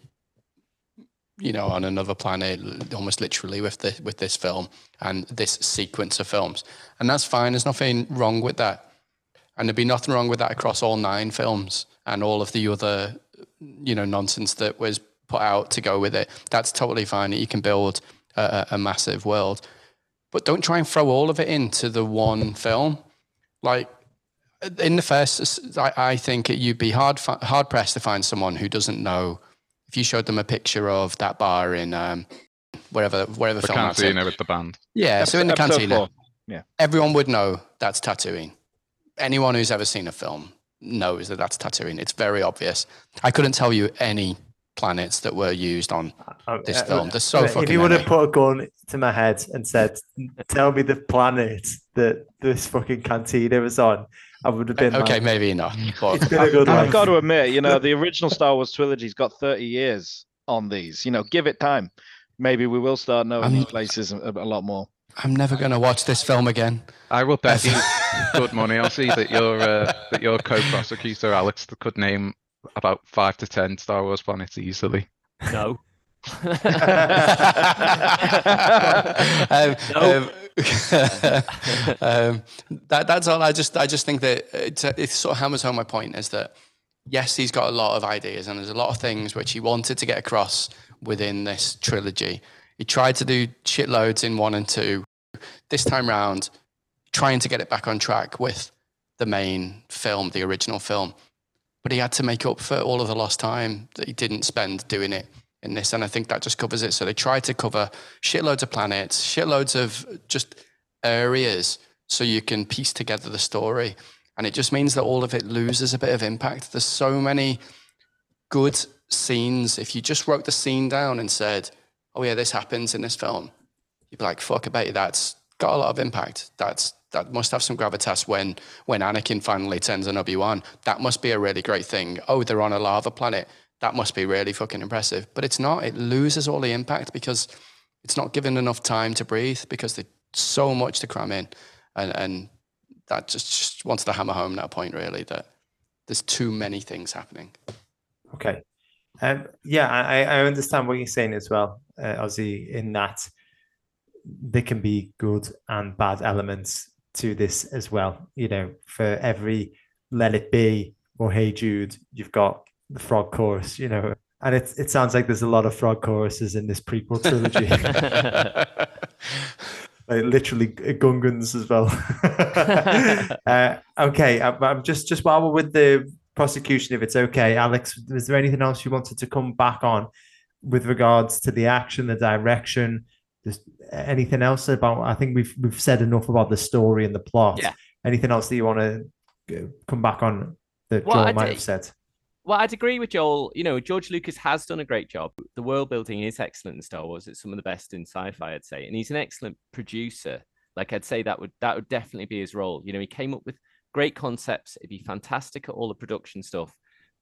you know, on another planet, almost literally with the with this film and this sequence of films, and that's fine. There's nothing wrong with that, and there'd be nothing wrong with that across all nine films and all of the other, you know, nonsense that was put out to go with it. That's totally fine. You can build a, a massive world, but don't try and throw all of it into the one film. Like in the first, I, I think you'd be hard hard pressed to find someone who doesn't know. If you showed them a picture of that bar in um, wherever wherever The film that's in, cantina with the band. yeah, so in the Episode cantina, four. Yeah. everyone would know that's Tatooine. Anyone who's ever seen a film knows that that's Tatooine. It's very obvious. I couldn't tell you any planets that were used on Uh, this uh, film. There's so if fucking you would have put a gun to my head and said, "Tell me the planet that this fucking cantina was on," I would have been Okay, like, maybe not. But "It's been a good I've got to admit, you know, the original Star Wars trilogy's got 30 years on these. You know, give it time. Maybe we will start knowing I'm- these places a, a lot more. I'm never going to watch this film again. I will bet you good money. I'll see that your uh, that your co-prosecutor Alex could name about five to ten Star Wars planets easily. No. um, No. um, um, that, that's all. I just, I just think that it, it sort of hammers home my point is that yes, he's got a lot of ideas and there's a lot of things which he wanted to get across within this trilogy. He tried to do shitloads in one and two. This time round, trying to get it back on track with the main film, the original film. But he had to make up for all of the lost time that he didn't spend doing it in this. And I think that just covers it. So they try to cover shitloads of planets, shitloads of just areas so you can piece together the story. And it just means that all of it loses a bit of impact. There's so many good scenes. If you just wrote the scene down and said, oh, yeah, this happens in this film, you'd be like, fuck, I bet you that's got a lot of impact. That's that must have some gravitas when when Anakin finally turns on Obi Wan. That must be a really great thing. Oh, they're on a lava planet. That must be really fucking impressive. But it's not. It loses all the impact because it's not given enough time to breathe because there's so much to cram in, and and that just, just wants to hammer home that point really that there's too many things happening. Okay. Um, yeah, I, I understand what you're saying as well, uh, Ausy, in that there can be good and bad elements to this as well. You know, for every Let It Be or Hey Jude, you've got the frog chorus, you know, and it, it sounds like there's a lot of frog choruses in this prequel trilogy. like literally Gungans as well. uh, okay, I'm, I'm just just while we're with the prosecution, if it's okay, Alex, is there anything else you wanted to come back on with regards to the action, the direction. Just anything else about? I think we've we've said enough about the story and the plot. Yeah. Anything else that you want to come back on that Well, Joel I might d- have said? Well, I'd agree with Joel. You know, George Lucas has done a great job. The world building is excellent in Star Wars. It's some of the best in sci-fi, I'd say. And he's an excellent producer. Like I'd say that would that would definitely be his role. You know, he came up with great concepts. It'd be fantastic at all the production stuff.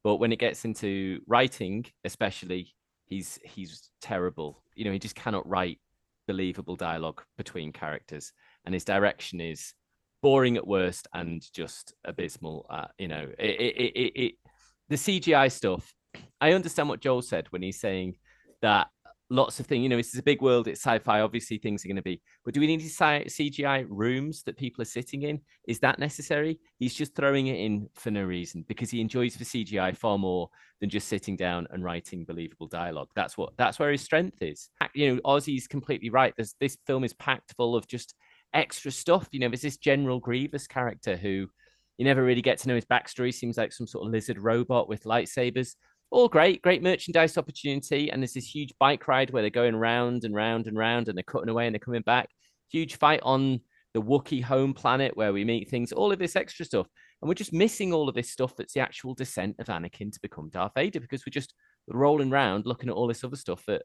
But when it gets into writing, especially, he's he's terrible. You know, he just cannot write believable dialogue between characters. And his direction is boring at worst and just abysmal. At, you know, it, it, it, it the CGI stuff. I understand what Joel said when he's saying that lots of things. You know, this is a big world. It's sci-fi. Obviously, things are going to be. But do we need sci- CGI rooms that people are sitting in? Is that necessary? He's just throwing it in for no reason because he enjoys the CGI far more than just sitting down and writing believable dialogue. That's what. That's where his strength is. You know, Ausy's completely right. There's this film is packed full of just extra stuff. You know, there's this General Grievous character who you never really get to know his backstory. Seems like some sort of lizard robot with lightsabers. All great, great merchandise opportunity. And there's this huge bike ride where they're going round and round and round and they're cutting away and they're coming back. Huge fight on the Wookiee home planet where we meet things, all of this extra stuff. And we're just missing all of this stuff that's the actual descent of Anakin to become Darth Vader because we're just rolling around looking at all this other stuff that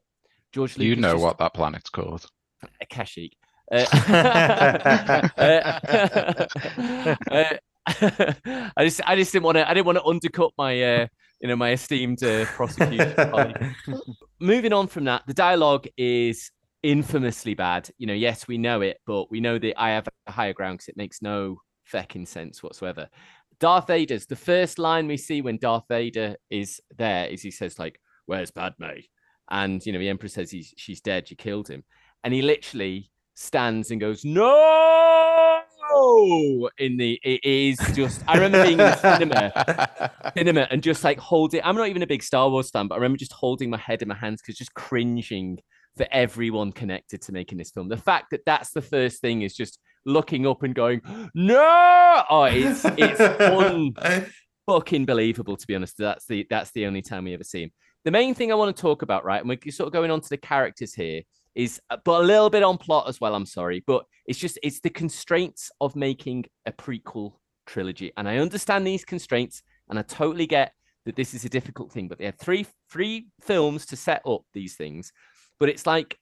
George Lucas You know just- what that planet's called. Kashyyyk. Uh, uh, uh, I just, I just didn't want to, I didn't want to undercut my, uh, you know, my esteemed uh, prosecutor. Moving on from that, the dialogue is infamously bad. You know, yes, we know it, but we know that I have a higher ground because it makes no fecking sense whatsoever. Darth Vader's the first line we see when Darth Vader is there is he says like, "Where's Padme?" And you know, the Emperor says he's she's dead. You killed him, and he literally stands and goes, "No!" Oh, in the it is just. I remember being in the cinema, cinema, and just like holding. I'm not even a big Star Wars fan, but I remember just holding my head in my hands because just cringing for everyone connected to making this film. The fact that that's the first thing is just looking up and going, "No!" Oh, it's it's un fucking believable to be honest. That's the that's the only time we ever see him. The main thing I want to talk about, right, and we're sort of going on to the characters here, is uh, but a little bit on plot as well. I'm sorry, but it's just it's the constraints of making a prequel trilogy, and I understand these constraints, and I totally get that this is a difficult thing. But they had three three films to set up these things, but it's like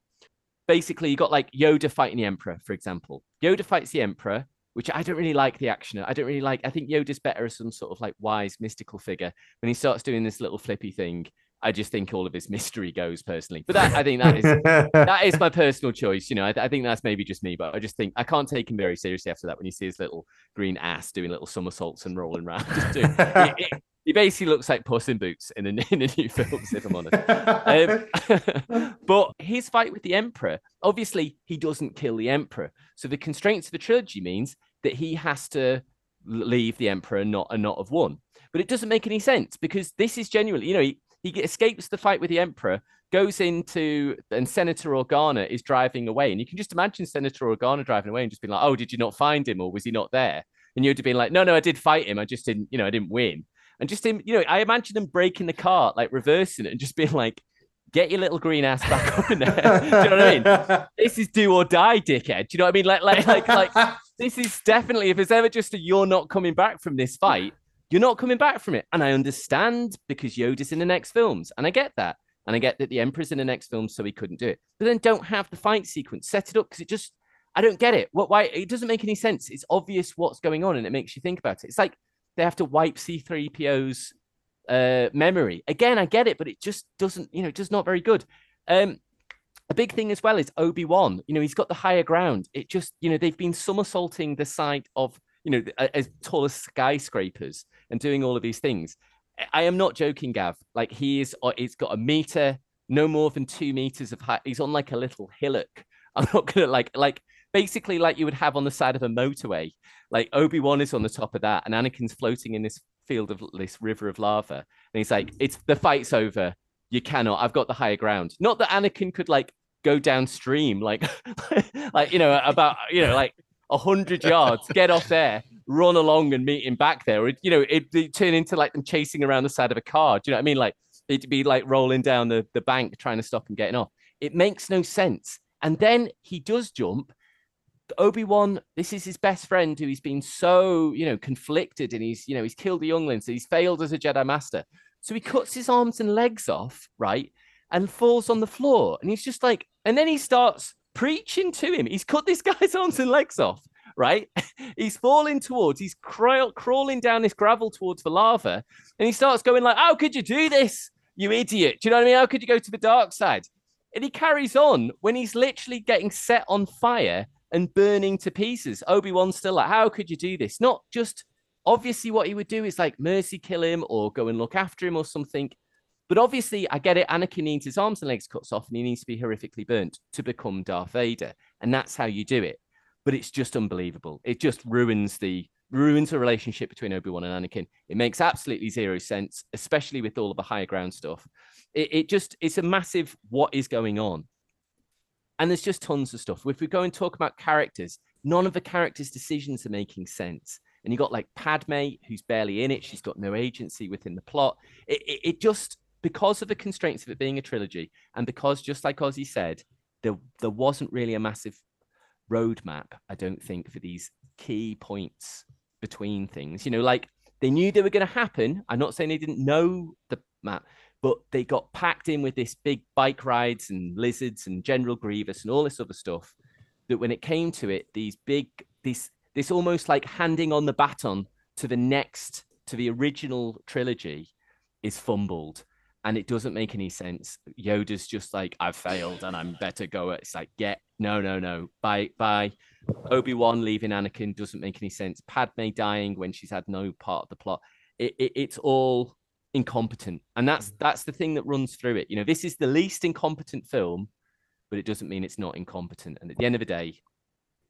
basically you got like Yoda fighting the Emperor, for example. Yoda fights the Emperor, which I don't really like the action. I don't really like. I think Yoda's better as some sort of like wise mystical figure. When he starts doing this little flippy thing, I just think all of his mystery goes personally. But that I think that is that is my personal choice. You know, I, I think that's maybe just me, but I just think I can't take him very seriously after that. When you see his little green ass doing little somersaults and rolling around, doing, it- it- he basically looks like Puss in Boots in the in the new films, if I'm honest. Um, but his fight with the Emperor, obviously, he doesn't kill the Emperor. So the constraints of the trilogy means that he has to leave the Emperor not and not have won. But it doesn't make any sense because this is genuinely, you know, he, he escapes the fight with the Emperor, goes into and Senator Organa is driving away, and you can just imagine Senator Organa driving away and just being like, "Oh, did you not find him, or was he not there?" And you'd have been like, "No, no, I did fight him. I just didn't, you know, I didn't win." And just him, you know, I imagine them breaking the car, like reversing it, and just being like, "Get your little green ass back up in there." Do you know what I mean? This is do or die, dickhead. Do you know what I mean? Like, like, like, like. This is definitely if it's ever just a you're not coming back from this fight, you're not coming back from it. And I understand because Yoda's in the next films, and I get that. And I get that the Emperor's in the next film, so he couldn't do it. But then don't have the fight sequence. Set it up because it just I don't get it. What why it doesn't make any sense. It's obvious what's going on and it makes you think about it. It's like they have to wipe C3PO's uh memory. Again, I get it, but it just doesn't, you know, just not very good. Um a big thing as well is Obi-Wan. You know, he's got the higher ground. It just, you know, they've been somersaulting the side of, you know, as tall as skyscrapers and doing all of these things. I- am not joking, Gav. Like he is, uh, he's got a meter, no more than two meters of height. He's on like a little hillock. I'm not gonna like, like basically like you would have on the side of a motorway. Like Obi Wan is on the top of that, and Anakin's floating in this field of this river of lava, and he's like, "It's the fight's over. You cannot. I've got the higher ground." Not that Anakin could like go downstream, like, like you know, about you know, like a hundred yards, get off there, run along and meet him back there. Or, you know, it'd, it turn into like them chasing around the side of a car. Do you know what I mean? Like He'd be like rolling down the, the bank trying to stop him getting off. It makes no sense. And then he does jump. Obi Wan, this is his best friend who he's been so, you know, conflicted and he's, you know, he's killed the youngling. So he's failed as a Jedi Master. So he cuts his arms and legs off, right? And falls on the floor. And he's just like, and then he starts preaching to him. He's cut this guy's arms and legs off, right? he's falling towards, he's crawl, crawling down this gravel towards the lava. And he starts going like, how could you do this? You idiot. Do you know what I mean? How could you go to the dark side? And he carries on when he's literally getting set on fire and burning to pieces. Obi Wan's still like, how could you do this? Not just obviously what he would do is like mercy kill him or go and look after him or something. But obviously, I get it. Anakin needs his arms and legs cut off and he needs to be horrifically burnt to become Darth Vader. And that's how you do it. But it's just unbelievable. It just ruins the ruins the relationship between Obi-Wan and Anakin. It makes absolutely zero sense, especially with all of the higher ground stuff. It, it just it's a massive what is going on. And there's just tons of stuff. If we go and talk about characters, none of the characters' decisions are making sense. And you got like Padme, who's barely in it. She's got no agency within the plot. It, it, it just because of the constraints of it being a trilogy, and because just like Ausy said, there there wasn't really a massive roadmap. I don't think for these key points between things. You know, like they knew they were going to happen. I'm not saying they didn't know the map, but they got packed in with this big bike rides and lizards and General Grievous and all this other stuff. That when it came to it, these big, this this almost like handing on the baton to the next to the original trilogy is fumbled and it doesn't make any sense. Yoda's just like, I've failed and I'm better go. It's like, get no, no, no. Bye, bye. Obi Wan leaving Anakin doesn't make any sense. Padme dying when she's had no part of the plot. It, it, it's all incompetent, and that's mm. that's the thing that runs through it. You know, this is the least incompetent film, but it doesn't mean it's not incompetent. And at the end of the day,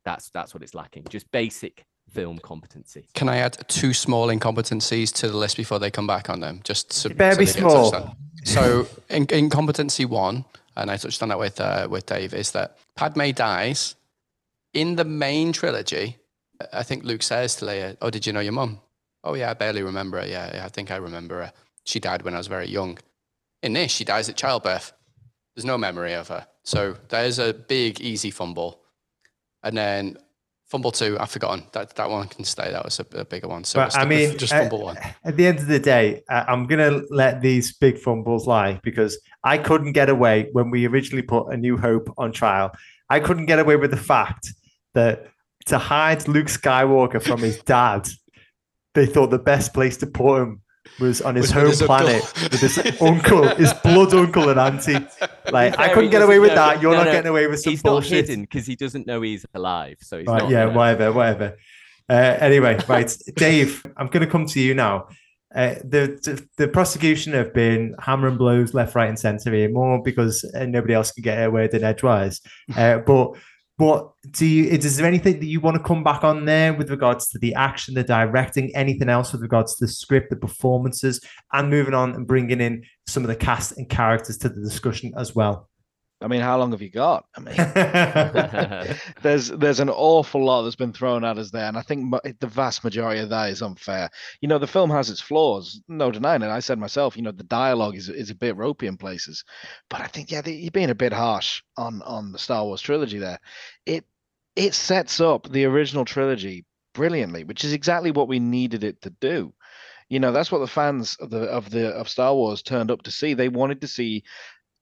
that's that's what it's lacking. Just basic film competency. Can I add two small incompetencies to the list before they come back on them? Just so, Very so they small. So, in, incompetency one, and I touched on that with uh, with Dave, is that Padme dies in the main trilogy. I think Luke says to Leia, "Oh, did you know your mum? Oh yeah, I barely remember her. Yeah, yeah, I think I remember her. She died when I was very young. In this, she dies at childbirth. There's no memory of her. So there's a big, easy fumble. And then fumble two, I've forgotten. That that one can stay. That was a, a bigger one. So I mean, just fumble one. At the end of the day, uh, I'm gonna let these big fumbles lie because I couldn't get away when we originally put A New Hope on trial. I couldn't get away with the fact that to hide Luke Skywalker from his dad, they thought the best place to put him was on his Was home his uncle. planet with his uncle, his blood uncle and auntie. Like I couldn't get away with know- that. You're no, not no, getting away with some He's bullshit. hidden because he doesn't know he's alive. So he's Right, not. yeah, whatever, whatever. Uh, anyway, right, Dave, I'm going to come to you now. Uh, the, the the prosecution have been hammering blows left, right, and centre here, more because uh, nobody else can get away than edgewise. Uh, but do you? Is there anything that you want to come back on there with regards to the action, the directing, anything else with regards to the script, the performances, and moving on and bringing in some of the cast and characters to the discussion as well? I mean, how long have you got? I mean, there's there's an awful lot that's been thrown at us there, and I think the vast majority of that is unfair. You know, the film has its flaws, no denying it. I said myself, you know, the dialogue is is a bit ropey in places, but I think yeah, the, you're being a bit harsh on on the Star Wars trilogy there. It it sets up the original trilogy brilliantly, which is exactly what we needed it to do. You know, that's what the fans of the of the of Star Wars turned up to see. They wanted to see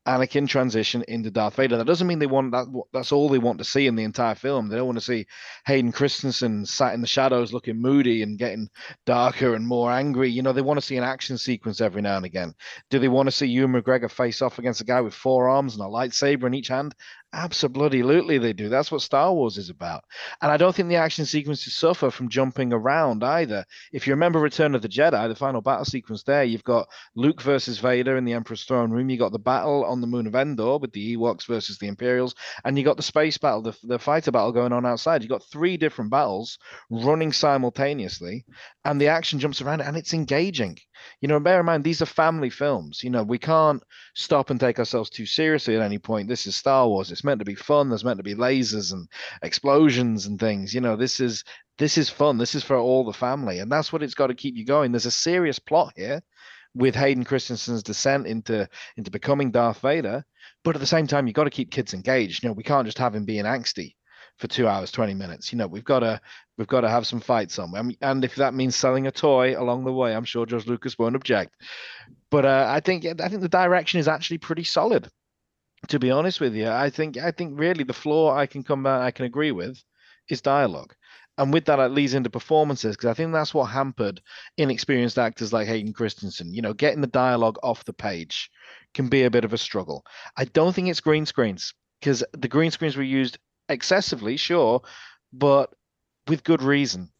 Anakin transition into Darth Vader. That doesn't mean they want that. That's all they want to see in the entire film. They don't want to see Hayden Christensen sat in the shadows, looking moody and getting darker and more angry. You know, they want to see an action sequence every now and again. Do they want to see Ewan McGregor face off against a guy with four arms and a lightsaber in each hand? Absolutely, they do. That's what Star Wars is about. And I don't think the action sequences suffer from jumping around either. If you remember Return of the Jedi, the final battle sequence there, you've got Luke versus Vader in the Emperor's throne room. you've got the battle on the moon of Endor with the Ewoks versus the Imperials, and you've got the space battle, the, the fighter battle going on outside. You've got three different battles running simultaneously, and the action jumps around, and it's engaging. You know, bear in mind these are family films. You know, we can't stop and take ourselves too seriously at any point. This is Star Wars. It's meant to be fun. There's meant to be lasers and explosions and things. You know, this is this is fun. This is for all the family, and that's what it's got to keep you going. There's a serious plot here. with Hayden Christensen's descent into into becoming Darth Vader. But at the same time, you've got to keep kids engaged. You know, we can't just have him being angsty for two hours, 20 minutes. You know, we've got to we've got to have some fight somewhere. And if that means selling a toy along the way, I'm sure George Lucas won't object. But uh, I think I think the direction is actually pretty solid. To be honest with you, I think I think really the flaw I can come back I can agree with is dialogue. And with that, it leads into performances because I think that's what hampered inexperienced actors like Hayden Christensen. You know, getting the dialogue off the page can be a bit of a struggle. I don't think it's green screens because the green screens were used excessively, sure, but with good reason.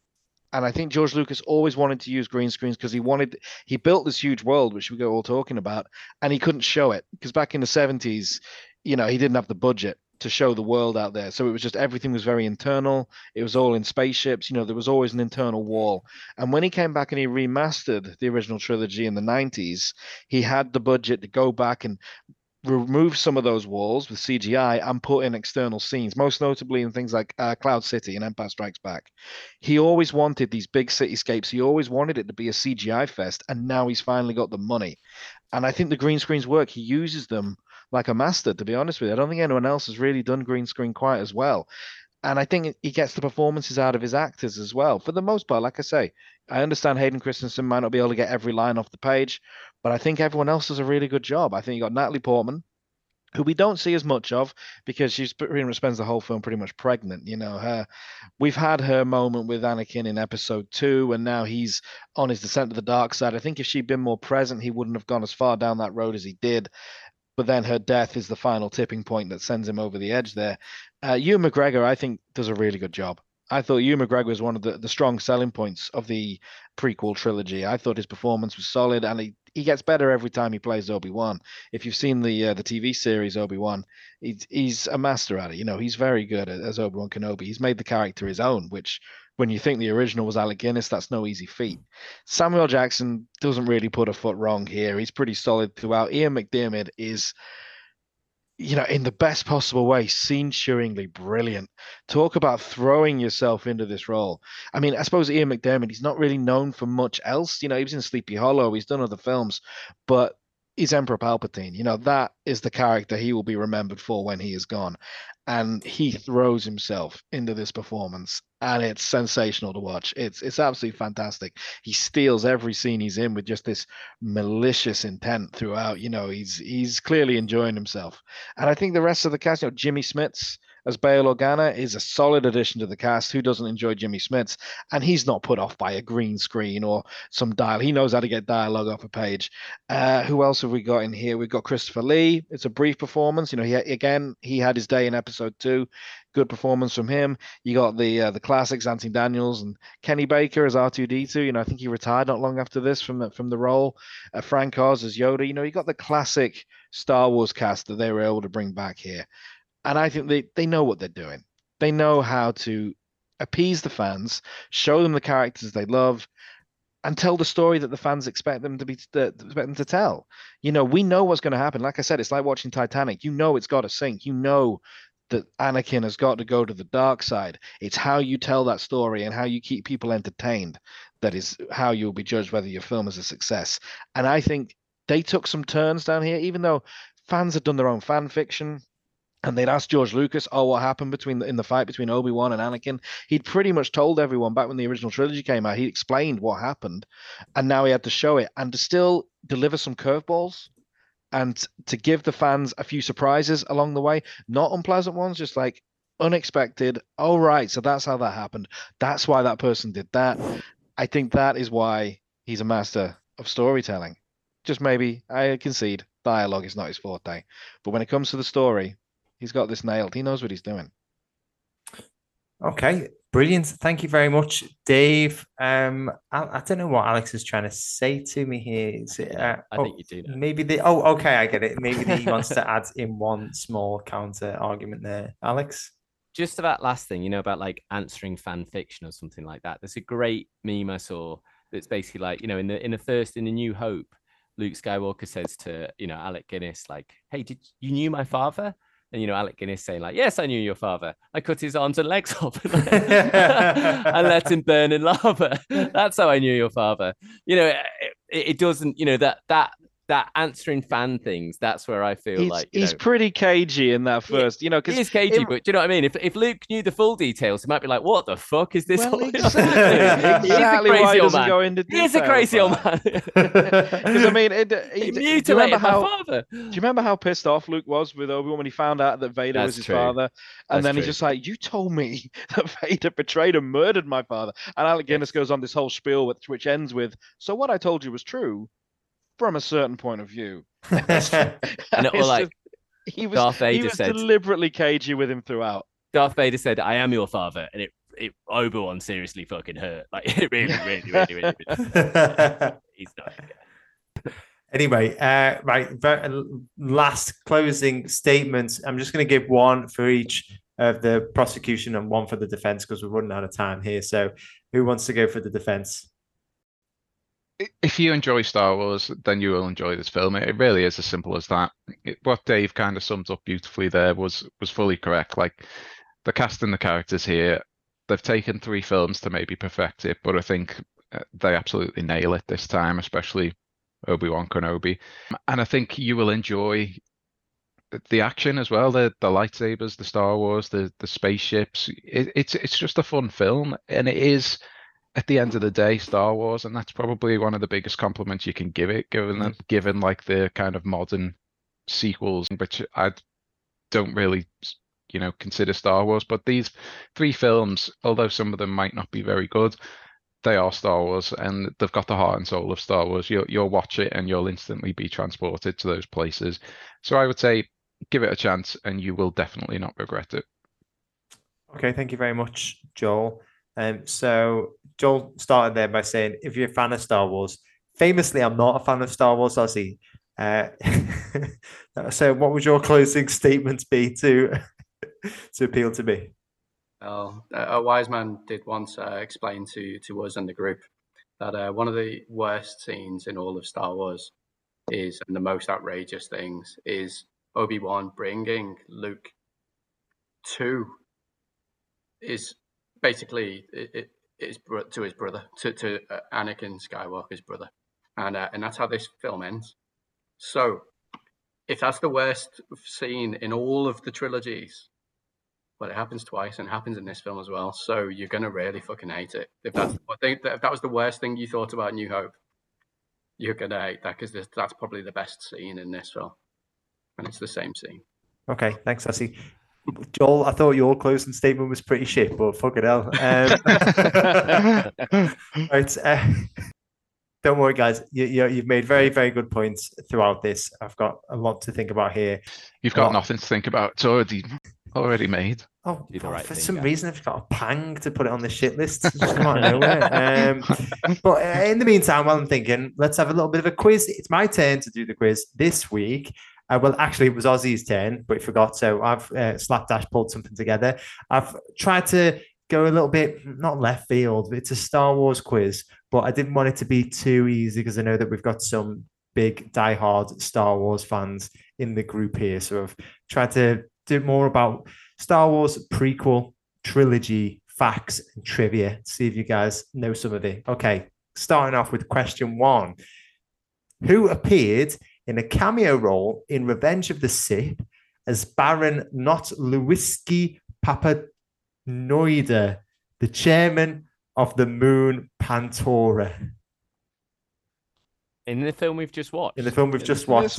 And I think George Lucas always wanted to use green screens because he wanted he built this huge world, which we go all talking about, and he couldn't show it because back in the 70s, you know, he didn't have the budget to show the world out there. So it was just everything was very internal. It was all in spaceships. You know, there was always an internal wall. And when he came back and he remastered the original trilogy in the 90s, he had the budget to go back and remove some of those walls with CGI and put in external scenes, most notably in things like uh, Cloud City and Empire Strikes Back. He always wanted these big cityscapes. He always wanted it to be a CGI fest, and now he's finally got the money. And I think the green screens work. He uses them like a master, to be honest with you. I don't think anyone else has really done green screen quite as well. And I think he gets the performances out of his actors as well. For the most part, like I say, I understand Hayden Christensen might not be able to get every line off the page, but I think everyone else does a really good job. I think you got Natalie Portman, who we don't see as much of because she's pretty much spends the whole film pretty much pregnant. You know, her we've had her moment with Anakin in episode two, and now he's on his descent to the dark side. I think if she'd been more present, he wouldn't have gone as far down that road as he did but then her death is the final tipping point that sends him over the edge there. Uh, Ewan McGregor, I think, does a really good job. I thought Ewan McGregor was one of the, the strong selling points of the prequel trilogy. I thought his performance was solid, and he, he gets better every time he plays Obi Wan. If you've seen the uh, the TV series Obi Wan, he's, he's a master at it. You know, he's very good at, as Obi Wan Kenobi. He's made the character his own, which when you think the original was Alec Guinness, that's no easy feat. Samuel Jackson doesn't really put a foot wrong here. He's pretty solid throughout. Ian McDiarmid is, you know, in the best possible way, scene-cheeringly brilliant. Talk about throwing yourself into this role. I mean, I suppose Ian McDiarmid, he's not really known for much else. You know, he was in Sleepy Hollow, he's done other films, but he's Emperor Palpatine. You know, that is the character he will be remembered for when he is gone. And he throws himself into this performance and it's sensational to watch. It's it's absolutely fantastic. He steals every scene he's in with just this malicious intent throughout you know he's he's clearly enjoying himself. And i think the rest of the cast you know jimmy smits as Bail Organa is a solid addition to the cast. Who doesn't enjoy Jimmy Smits? And he's not put off by a green screen or some dial. He knows how to get dialogue off a page. Uh, who else have we got in here? We've got Christopher Lee. It's a brief performance. You know, he again he had his day in episode two. Good performance from him. You got the uh, the classics, Anthony Daniels and Kenny Baker as R2D2. You know, I think he retired not long after this from from the role. Uh, Frank Oz as Yoda. You know, you got the classic Star Wars cast that they were able to bring back here and I think they they know what they're doing. They know how to appease the fans, show them the characters they love, and tell the story that the fans expect them to be expect them to tell. You know, we know what's going to happen. Like I said, it's like watching Titanic. You know, it's got to sink. You know that Anakin has got to go to the dark side. It's how you tell that story and how you keep people entertained that is how you'll be judged whether your film is a success. And I think they took some turns down here, even though fans had done their own fan fiction and they'd asked George Lucas, "Oh, what happened between the, in the fight between Obi Wan and Anakin?" He'd pretty much told everyone back when the original trilogy came out. He explained what happened, and now he had to show it and to still deliver some curveballs and to give the fans a few surprises along the way, not unpleasant ones, just like unexpected. Oh, right, so that's how that happened. That's why that person did that. I think that is why he's a master of storytelling. Just maybe I concede dialogue is not his forte, but when it comes to the story, He's got this nailed. He knows what he's doing. Okay, brilliant. Thank you very much, Dave. Um, I, I don't know what Alex is trying to say to me here. Is it? Uh, I oh, think you do. Know. Maybe the. Oh, okay, I get it. Maybe he wants to add in one small counter argument there, Alex. Just about last thing, you know, about like answering fan fiction or something like that. There's a great meme I saw that's basically like, you know, in the in the first in the New Hope, Luke Skywalker says to you know Alec Guinness like, "Hey, did you knew my father?" And you know, Alec Guinness saying like, "Yes, I knew your father. I cut his arms and legs off and let him burn in lava. That's how I knew your father." You know, it, it doesn't, you know, that that that answering fan things. That's where I feel He's, like he's know, pretty cagey in that first, you know, he because is cagey, it- but do you know what I mean? If if Luke knew the full details, he might be like, "What the fuck is this?" well, about?" exactly, He a exactly crazy old man. go into He is a detail crazy old man. Because I mean, it, he he, do you mutilated remember my how? father. Do you remember how pissed off Luke was with Obi Wan when he found out that Vader was his true. father? And That's then he's just like, "You told me that Vader betrayed and murdered my father." And Alec Guinness goes on this whole spiel, which, which ends with, "So what I told you was true, from a certain point of view." And it It's all like just- he was Darth Vader he Vader was said, deliberately cagey with him throughout. Darth Vader said, "I am your father," and it it Obi Wan seriously fucking hurt. Like it really, really, really, really. really he's not. Anyway, uh, right, last closing statements. I'm just going to give one for each of the prosecution and one for the defense because we're running out of time here. So, who wants to go for the defense? If you enjoy Star Wars, then you will enjoy this film. It really is as simple as that. It- what Dave kind of summed up beautifully there was was fully correct. Like the cast and the characters here, they've taken three films to maybe perfect it, but I think uh, they absolutely nail it this time, especially Obi-Wan Kenobi. And I think you will enjoy the- the action as well, the the lightsabers, the Star Wars, the the spaceships. It, it's it's just a fun film, and it is at the end of the day Star Wars, and that's probably one of the biggest compliments you can give it, given that mm. given like the kind of modern sequels, which I don't really you know consider Star Wars, but these three films, although some of them might not be very good, they are Star Wars, and they've got the heart and soul of Star Wars. You'll you'll watch it, and you'll instantly be transported to those places. So I would say give it a chance, and you will definitely not regret it. Okay, thank you very much, Joel. Um, so Joel started there by saying, if you're a fan of Star Wars, famously, I'm not a fan of Star Wars, Ausy. Uh, so, what would your closing statements be to to appeal to me? Well, a wise man did once uh, explain to to us and the group that uh, one of the worst scenes in all of Star Wars is, and the most outrageous things is Obi Wan bringing Luke to is basically it, it is bro- to his brother to to uh, Anakin Skywalker's brother, and uh, and that's how this film ends. So, if that's the worst scene in all of the trilogies, well, it happens twice and it happens in this film as well. So you're gonna really fucking hate it. If that's if that was the worst thing you thought about New Hope, you're gonna hate that because that's probably the best scene in this film, and it's the same scene. Okay, thanks, Ausy. Joel, I thought your closing statement was pretty shit, but fuck it hell. Um, right. Uh, don't worry, guys. You, you, you've made very, very good points throughout this. I've got a lot to think about here. You've got Well- nothing to think about. It's already already made. Oh, Do the well, right for thing, some guys. reason, I've got a pang to put it on the shit list. Just come out of nowhere. Um, but uh, in the meantime, while I'm thinking, let's have a little bit of a quiz. It's my turn to do the quiz this week. Uh, well, actually, it was Ausy's turn, but he forgot. So I've uh, slapdash pulled something together. I've tried to go a little bit, not left field, it's a Star Wars quiz, but I didn't want it to be too easy because I know that we've got some big diehard Star Wars fans in the group here. So I've tried to do more about Star Wars prequel trilogy facts and trivia. See if you guys know some of it. Okay, starting off with question one Who appeared in a cameo role in Revenge of the Sith as Baron Not Lewinsky Papanoida, the chairman of the Moon Pantora? In the film we've just watched. In the film we've just watched.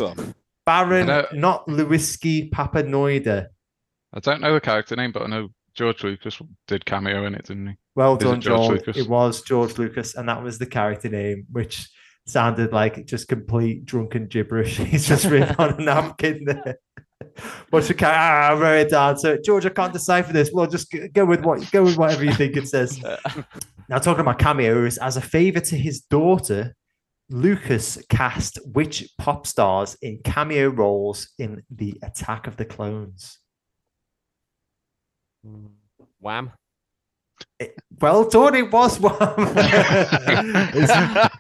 Baron Notluwiski Papanoida. I don't know the character name, but I know George Lucas did cameo in it, didn't he? Well Is done, George Joel. Lucas? It was George Lucas, and that was the character name, which sounded like just complete drunken gibberish. He's just written on a napkin there. What's the character? Ah, I wrote it down. So, George, I can't decipher this. Well, just go with what go with whatever you think it says. Now, talking about cameos, as a favor to his daughter, Lucas cast which pop stars in cameo roles in the Attack of the Clones? Wham. Well done, it was one. his,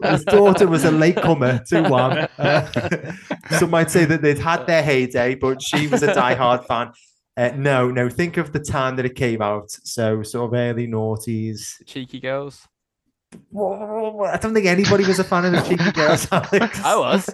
his daughter was a latecomer to one. Uh, some might say that they'd had their heyday, but she was a diehard fan. Uh, no, no, think of the time that it came out. So, sort of early noughties. Cheeky girls. Whoa, I don't think anybody was a fan of the Cheeky Girls. Alex. I was.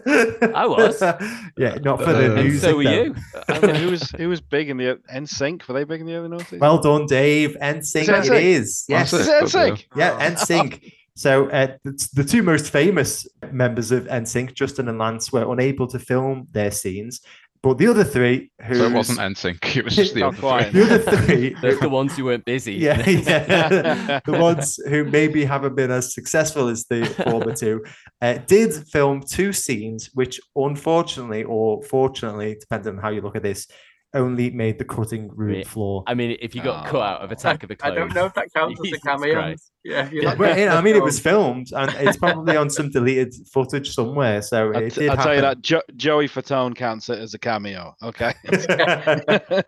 I was. yeah, not for the Uh, And music. so were though. you. I mean, who was who was big in the NSYNC? Were they big in the early noughties? Well done, Dave. NSYNC. Is it It NSYNC? is. Yes. Is it. it NSYNC? Yeah, NSYNC. So uh, the, the two most famous members of NSYNC, Justin and Lance, were unable to film their scenes, but the other three, who So it wasn't NSYNC. It was just the other quite. three. the other three, The, the ones who weren't busy. yeah, yeah, the ones who maybe haven't been as successful as the former two, uh, did film two scenes, which unfortunately or fortunately, depending on how you look at this, only made the cutting room Re- floor. I mean, if you got cut oh. out of Attack of the Clones, I don't know if that counts as a cameo. Christ. Yeah, Yeah, not well, yeah, I mean, it was filmed and it's probably on some deleted footage somewhere. So I'll, t- did I'll tell you that jo- Joey Fatone counts it as a cameo. Okay.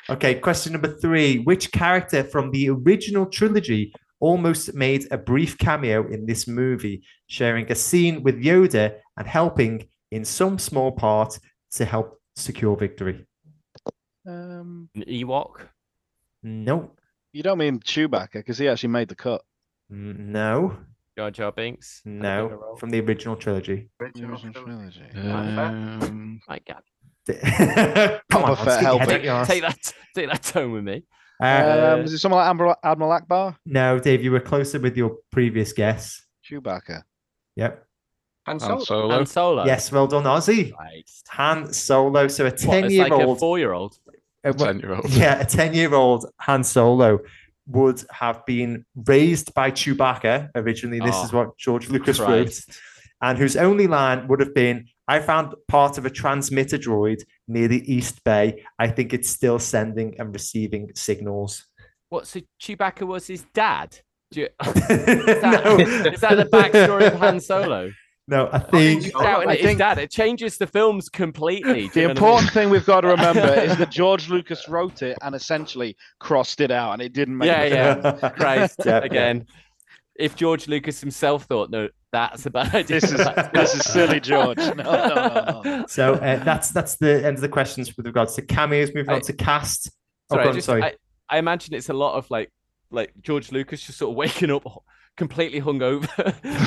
okay, question number three. Which character from the original trilogy almost made a brief cameo in this movie, sharing a scene with Yoda and helping in some small part to help secure victory? Um, An Ewok. No, you don't mean Chewbacca because he actually made the cut. No, Jar Jar Binks. no, from the original trilogy. Original Original trilogy. trilogy. Um, My God. Come on, Boba Fett let's your head helping. up your arse. Take that. Take that tone with me. Uh, um, is it someone like Admiral, Admiral Ackbar? no, Dave, you were closer with your previous guess. Chewbacca. Yep. Han Han Solo. Solo. Han Solo. Yes, well done, Ausy. Christ. Han Solo. So a What, it's 10 year like a old. four-year-old. Ten year old. Yeah, a 10 year old Han Solo would have been raised by Chewbacca originally. This ah, is Oh, what George Lucas wrote. And whose only line would have been I found part of a transmitter droid near the East Bay. I think it's still sending and receiving signals. What? So Chewbacca was his dad? Do you, no, is that the backstory of Han Solo? no, I think. He's doubting I think- dad. It changes the films completely. The you know what I mean? important thing we've got to remember is that George Lucas wrote it and essentially crossed it out, and it didn't make. Yeah, any yeah. sense. Christ Yeah, yeah. again. If George Lucas himself thought, no, that's a bad idea. This is this is silly, George. No, no, no, no. So uh, that's that's the end of the questions with regards to cameos. Moving on to cast. Oh, sorry, go I on, just, sorry. I, I imagine it's a lot of like like George Lucas just sort of waking up completely hungover,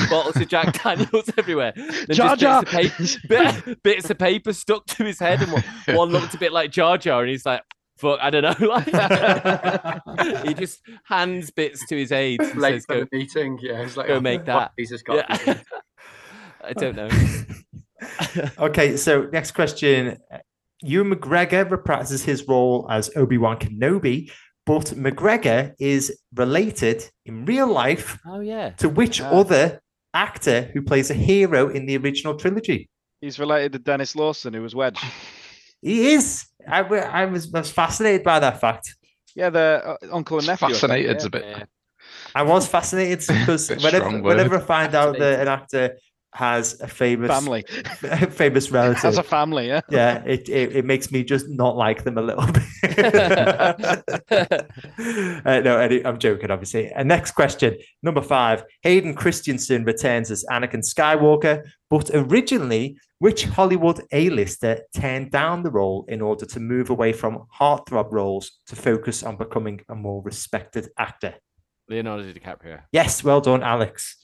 bottles of Jack Daniels everywhere. Then Jar Jar. Bits, of paper, bit, bits of paper stuck to his head, and one, one looked a bit like Jar Jar, and he's like, "Fuck, I don't know." Like, he just hands bits to his aides and Late says, for "Go, the meeting. Yeah, it's like go oh, make that." Piece has got. Yeah. I don't know. okay, so next question. Ewan McGregor reprises his role as Obi Wan Kenobi, but McGregor is related in real life Oh yeah. to which Ah. other actor who plays a hero in the original trilogy? He's related to Denis Lawson, who was Wedge. He is. I, I was I was fascinated by that fact. Yeah, the uh, uncle and nephew. Fascinated yeah. a bit. yeah. I was fascinated because whenever, whenever I find out that an actor has a famous Family. famous relative, As a family, yeah. yeah, it, it it makes me just not like them a little bit. uh, no, any- I'm joking, obviously. Uh, next question, number five. Hayden Christensen returns as Anakin Skywalker, but originally, which Hollywood A-lister turned down the role in order to move away from heartthrob roles to focus on becoming a more respected actor? Leonardo DiCaprio. Yes, well done, Alex.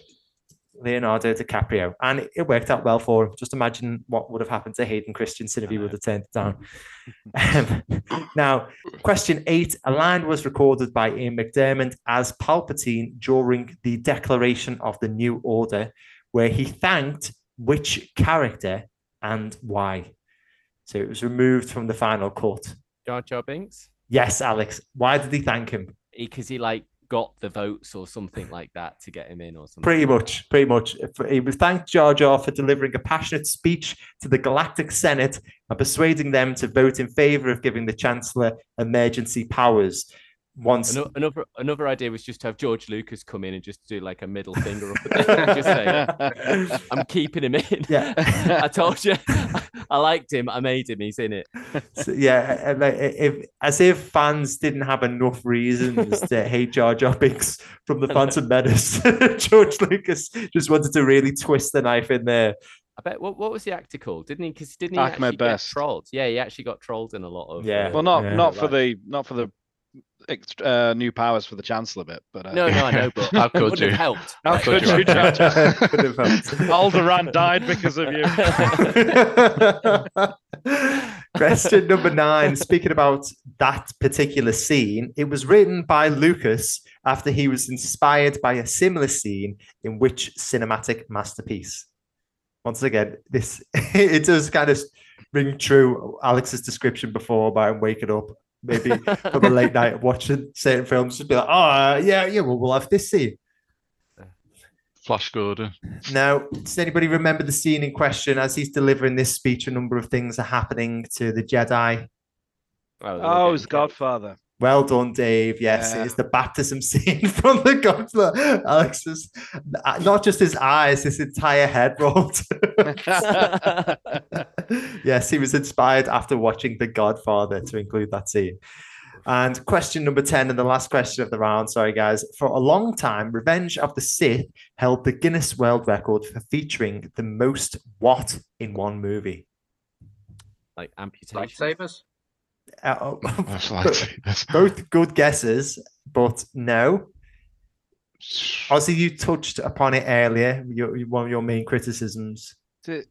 Leonardo DiCaprio. And it- it worked out well for him. Just imagine what would have happened to Hayden Christensen if he would have turned it down. Um, now, question eight. A line was recorded by Ian McDiarmid as Palpatine during the declaration of the New Order, where he thanked which character and why. So it was removed from the final cut. Jar Jar Binks. Yes, Alex. Why did he thank him? Because he like got the votes or something like that to get him in or something. Pretty much, pretty much. He was thanked Jar Jar for delivering a passionate speech to the Galactic Senate and persuading them to vote in favor of giving the Chancellor emergency powers. Once, Another another idea was just to have George Lucas come in and just do like a middle finger up at them and just say, "I'm keeping him in." Yeah. I told you, I liked him. I made him. He's in it. so, yeah, like, if as if fans didn't have enough reasons to hate Jar Jar Binks from the Phantom Menace, George Lucas just wanted to really twist the knife in there. I bet. What, what was the actor called? Didn't he? Because didn't he Ahmed actually get Best. trolled? Yeah, he actually got trolled in a lot of. Yeah. uh, Well, not Yeah. not for Right. the not for the ext- uh, new powers for the Chancellor bit, but uh, No, no, I know, but How could would have you? helped. How right? could Could you, you? Jar Jar? Could have helped. Alderaan died because of you. Question number nine. Speaking about that particular scene, it was written by Lucas after he was inspired by a similar scene in which cinematic masterpiece? Once again, this it does kind of ring true Alex's description before about him waking up, maybe from a late night watching certain films, just be like, oh uh, yeah, yeah, well, we'll have this scene. Flash Gordon. Now, does anybody remember the scene in question as he's delivering this speech? A number of things are happening to the Jedi. Well, Oh, it's. Godfather. Well done, Dave. Yes, Yeah. it's the baptism scene from the Godfather. Alex's, not just his eyes, his entire head rolled. yes, he was inspired after watching The Godfather to include that scene. And question number 10, and the last question of the round. Sorry, guys. For a long time, Revenge of the Sith held the Guinness World Record for featuring the most what in one movie? like amputation. Lightsabers. Uh, That's like both good guesses, but no. Ausy, you touched upon it earlier. Your, one of your main criticisms. Is it-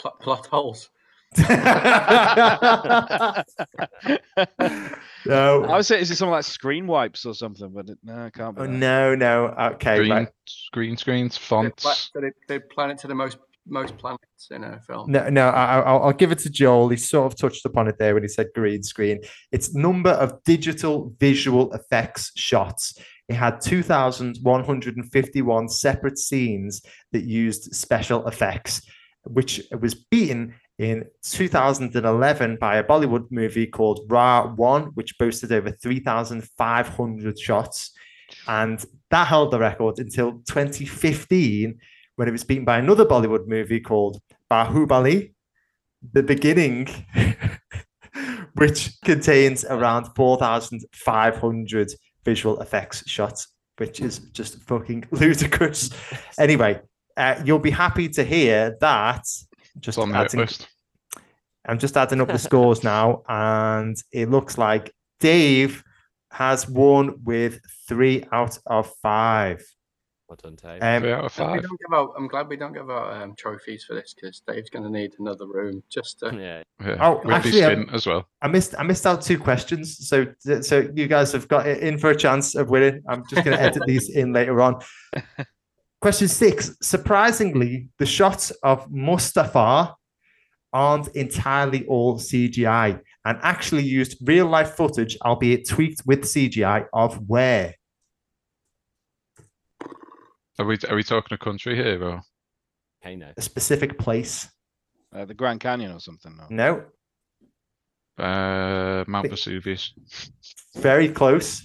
Pl- plot holes. no, I would say, is it something like screen wipes or something? But it, no, it can't be. Oh, no, no. Okay, green right. green screens, fonts. pla- so they, they plan it to the most most planets in a film. No, no. I, I- I'll, I'll give it to Joel. He sort of touched upon it there when he said green screen. It's number of digital visual effects shots. It had 2,151 separate scenes that used special effects, which was beaten in 2011 by a Bollywood movie called Ra One, which boasted over 3,500 shots. And that held the record until 2015 when it was beaten by another Bollywood movie called Baahubali, The Beginning, which contains around 4,500 visual effects shots, which is just fucking ludicrous. Anyway, uh, you'll be happy to hear that. Just It's on the hit adding, list. I'm just adding up the scores now, and it looks like Dave has won with three out of five. Well done, Dave. Um, Three out of I'm glad we five. don't give out, I'm glad we don't give out um, trophies for this because Dave's going to need another room just to. yeah. Yeah. Oh, Ridley actually, um, Spin as well. I missed I missed out two questions, so so you guys have got it in for a chance of winning. I'm just going to edit these in later on. Question six: Surprisingly, the shots of Mustafar aren't entirely all CGI, and actually used real life footage, albeit tweaked with CGI, of where. Are we are we talking a country here or Okay, no. A specific place. Uh, the Grand Canyon or something. No. No, uh, Mount Think- Vesuvius? very close.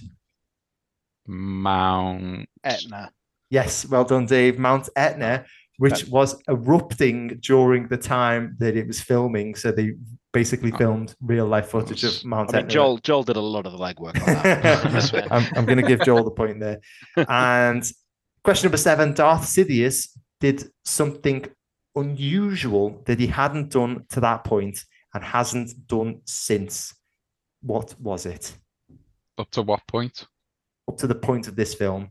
Mount Etna. Yes, well done, Dave. Mount Etna, which was erupting during the time that it was filming. So they basically Oh. filmed real life footage of Mount I mean, Etna. Joel Joel did a lot of the legwork on that. I'm, I'm going to give Joel the point there. And question number seven Darth Sidious did something unusual that he hadn't done to that point and hasn't done since. What was it? up to what point? Up to the point of this film.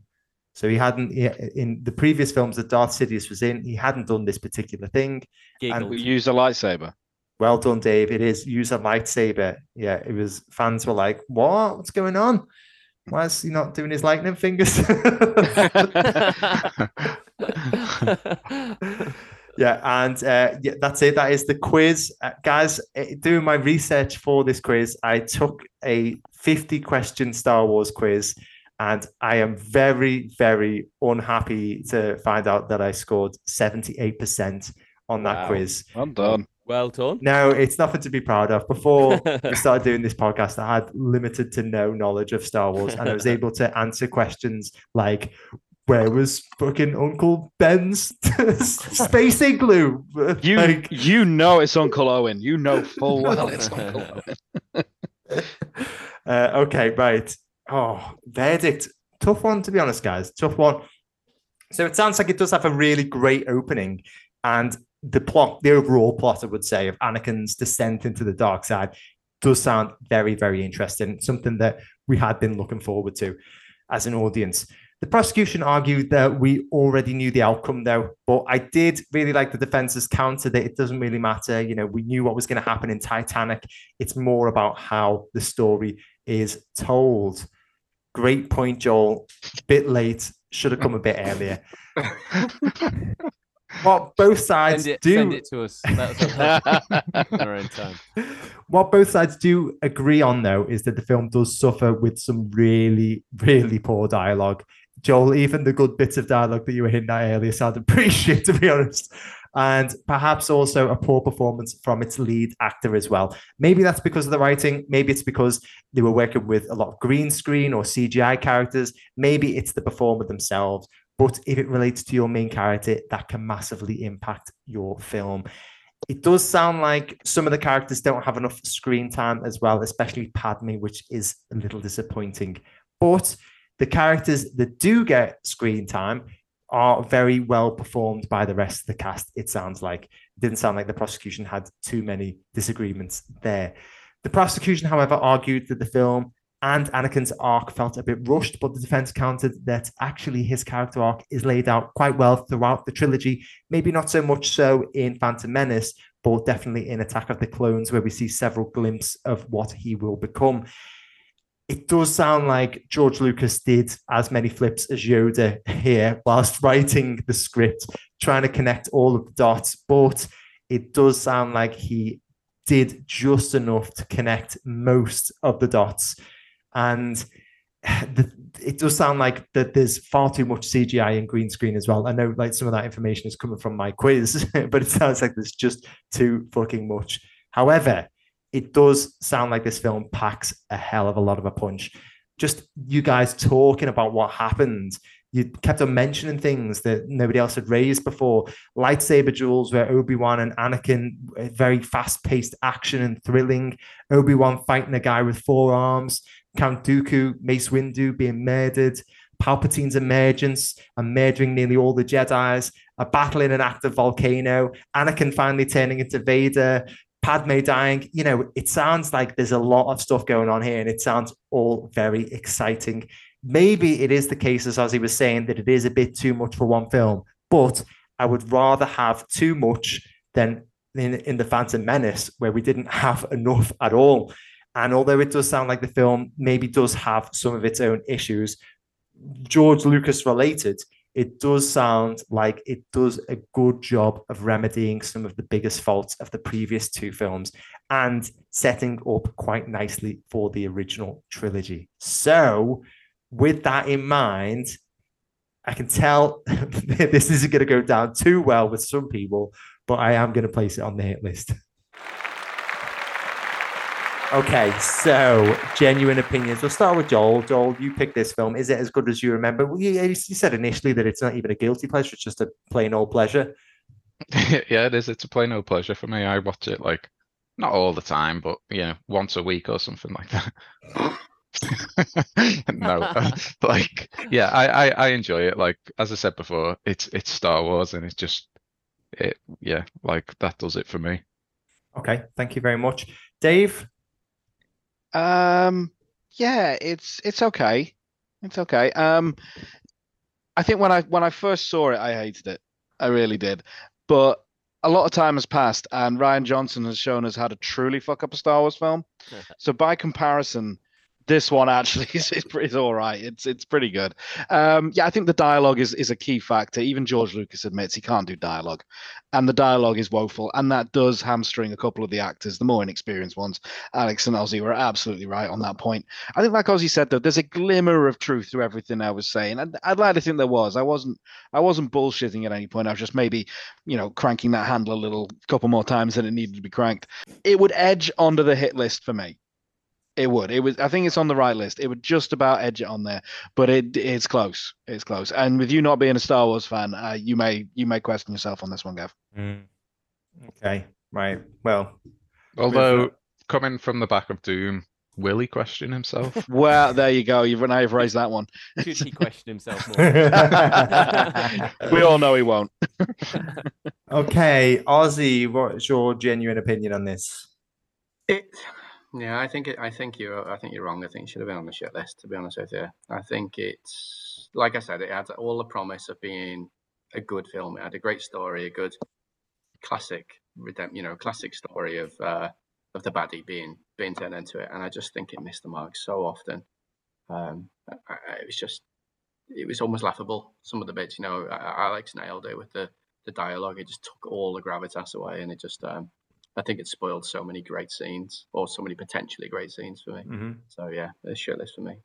So he hadn't, he- in the previous films that Darth Sidious was in, he hadn't done this particular thing. Giggled. We use a lightsaber. Well done, Dave. It is use a lightsaber. Yeah, it was fans were like, What? What's going on? Why is he not doing his lightning fingers? yeah, and uh, yeah, that's it. That is the quiz, uh, guys. uh, Doing my research for this quiz, I took a 50 question Star Wars quiz, and I am very, very unhappy to find out that I scored 78% on that Wow. quiz. Well done. well done. No, it's nothing to be proud of. Before we started doing this podcast, I had limited to no knowledge of Star Wars, and I was able to answer questions like, "Where was fucking Uncle Ben's space igloo?" You Like, you know it's Uncle Owen. You know full well it's Uncle Owen. uh, okay, right. Oh, verdict. Tough one, to be honest, guys. Tough one. So it sounds like it does have a really great opening. And the plot, the overall plot, I would say, of Anakin's descent into the dark side does sound very, very interesting. Something that we had been looking forward to as an audience. The prosecution argued that we already knew the outcome, though, but I did really like the defense's counter that it doesn't really matter. You know, we knew what was going to happen in Titanic. It's more about how the story is told. Great point, Joel. Bit late. Should have come a bit earlier. what both sides Send it, do send it to us. Let us have it in our own time. what both sides do agree on, though, is that the film does suffer with some really, really poor dialogue. Joel, even the good bits of dialogue that you were hinting at earlier sounded pretty shit, to be honest. And perhaps also a poor performance from its lead actor as well. Maybe that's because of the writing. Maybe it's because they were working with a lot of green screen or CGI characters. Maybe it's the performer themselves. But if it relates to your main character, that can massively impact your film. It does sound like some of the characters don't have enough screen time as well, especially Padme, which is a little disappointing. But the characters that do get screen time are very well performed by the rest of the cast, it sounds like. It didn't sound like the prosecution had too many disagreements there. The prosecution, however, argued that the film and Anakin's arc felt a bit rushed, but the defense countered that actually his character arc is laid out quite well throughout the trilogy. Maybe not so much so in Phantom Menace, but definitely in Attack of the Clones, where we see several glimpses of what he will become. It does sound like George Lucas did as many flips as Yoda here whilst writing the script, trying to connect all of the dots, but it does sound like he did just enough to connect most of the dots and the, it does sound like that there's far too much CGI and green screen as well. I know like some of that information is coming from my quiz, but it sounds like there's just too fucking much. However, it does sound like this film packs a hell of a lot of a punch. Just you guys talking about what happened. You kept on mentioning things that nobody else had raised before. Lightsaber duels where Obi-Wan and Anakin, very fast-paced action and thrilling. Obi-Wan fighting a guy with four arms. Count Dooku, Mace Windu being murdered, Palpatine's emergence and murdering nearly all the Jedi's, a battle in an active volcano, Anakin finally turning into Vader, Padme dying. You know, it sounds like there's a lot of stuff going on here and it sounds all very exciting. Maybe it is the case, as Ausy was saying, that it is a bit too much for one film, but I would rather have too much than in, in The Phantom Menace, where we didn't have enough at all. And although it does sound like the film maybe does have some of its own issues, George Lucas related, it does sound like it does a good job of remedying some of the biggest faults of the previous two films and setting up quite nicely for the original trilogy. So, with that in mind, I can tell this isn't going to go down too well with some people, but I am going to place it on the hit list. Okay, so genuine opinions. We'll start with Joel. Joel, you picked this film. Is it as good as you remember? Well, you, you said initially that it's not even a guilty pleasure; it's just a plain old pleasure. yeah, it is. It's a plain old pleasure for me. I watch it like not all the time, but you know, once a week or something like that. no, like yeah, I, I I enjoy it. Like as I said before, it's it's Star Wars, and it's just it. Yeah, like that does it for me. Okay, thank you very much, Dave. Um, yeah, it's it's okay. It's okay. Um, I think when I when I first saw it, I hated it. I really did. But a lot of time has passed, and Rian Johnson has shown us how to truly fuck up a Star Wars film. so by comparison, this one actually is, is, is all right. It's it's pretty good. Um, yeah, I think the dialogue is is a key factor. Even George Lucas admits he can't do dialogue, and the dialogue is woeful, and that does hamstring a couple of the actors, the more inexperienced ones. Alex and Ausy were absolutely right on that point. I think, like Ausy said, though, there's a glimmer of truth to everything I was saying. I'd, I'd like to think there was. I wasn't I wasn't bullshitting at any point. I was just maybe you know cranking that handle a little couple more times than it needed to be cranked. It would edge onto the hit list for me. It would. It was. I think it's on the right list. It would just about edge it on there, but it it's close. It's close. And with you not being a Star Wars fan, uh, you may you may question yourself on this one, Gav. Mm. Okay. Right. Well. Although coming from the back of Doom, will he question himself? well, there you go. You've now you've raised that one. Should he question himself more? we all know he won't. okay, Ausy, what's your genuine opinion on this? It Yeah, I think it, I think you're I think you're wrong. I think it should have been on the shit list. To be honest with you, I think it's like I said, it had all the promise of being a good film. It had a great story, a good classic you know, classic story of uh, of the baddie being being turned into it. And I just think it missed the mark so often. Um, I, it was just it was almost laughable. Some of the bits, you know, Alex nailed it with the the dialogue. It just took all the gravitas away, and it just um, I think it spoiled so many great scenes or so many potentially great scenes for me. Mm-hmm. So yeah, it's shirtless for me.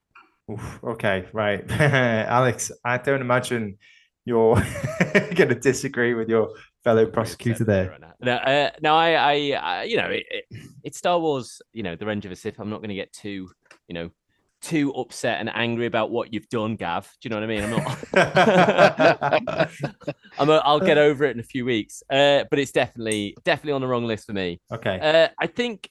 Oof, okay, right, Alex. I don't imagine you're going to disagree with your fellow prosecutor there. No, uh, no, I, I, I, you know, it, it, it's Star Wars. You know, the Revenge of a Sith. I'm not going to get too, you know, too upset and angry about what you've done, Gav. Do you know what I mean? I'm not. I'm a, I'll get over it in a few weeks. Uh, but it's definitely, definitely on the wrong list for me. Okay. Uh, I think,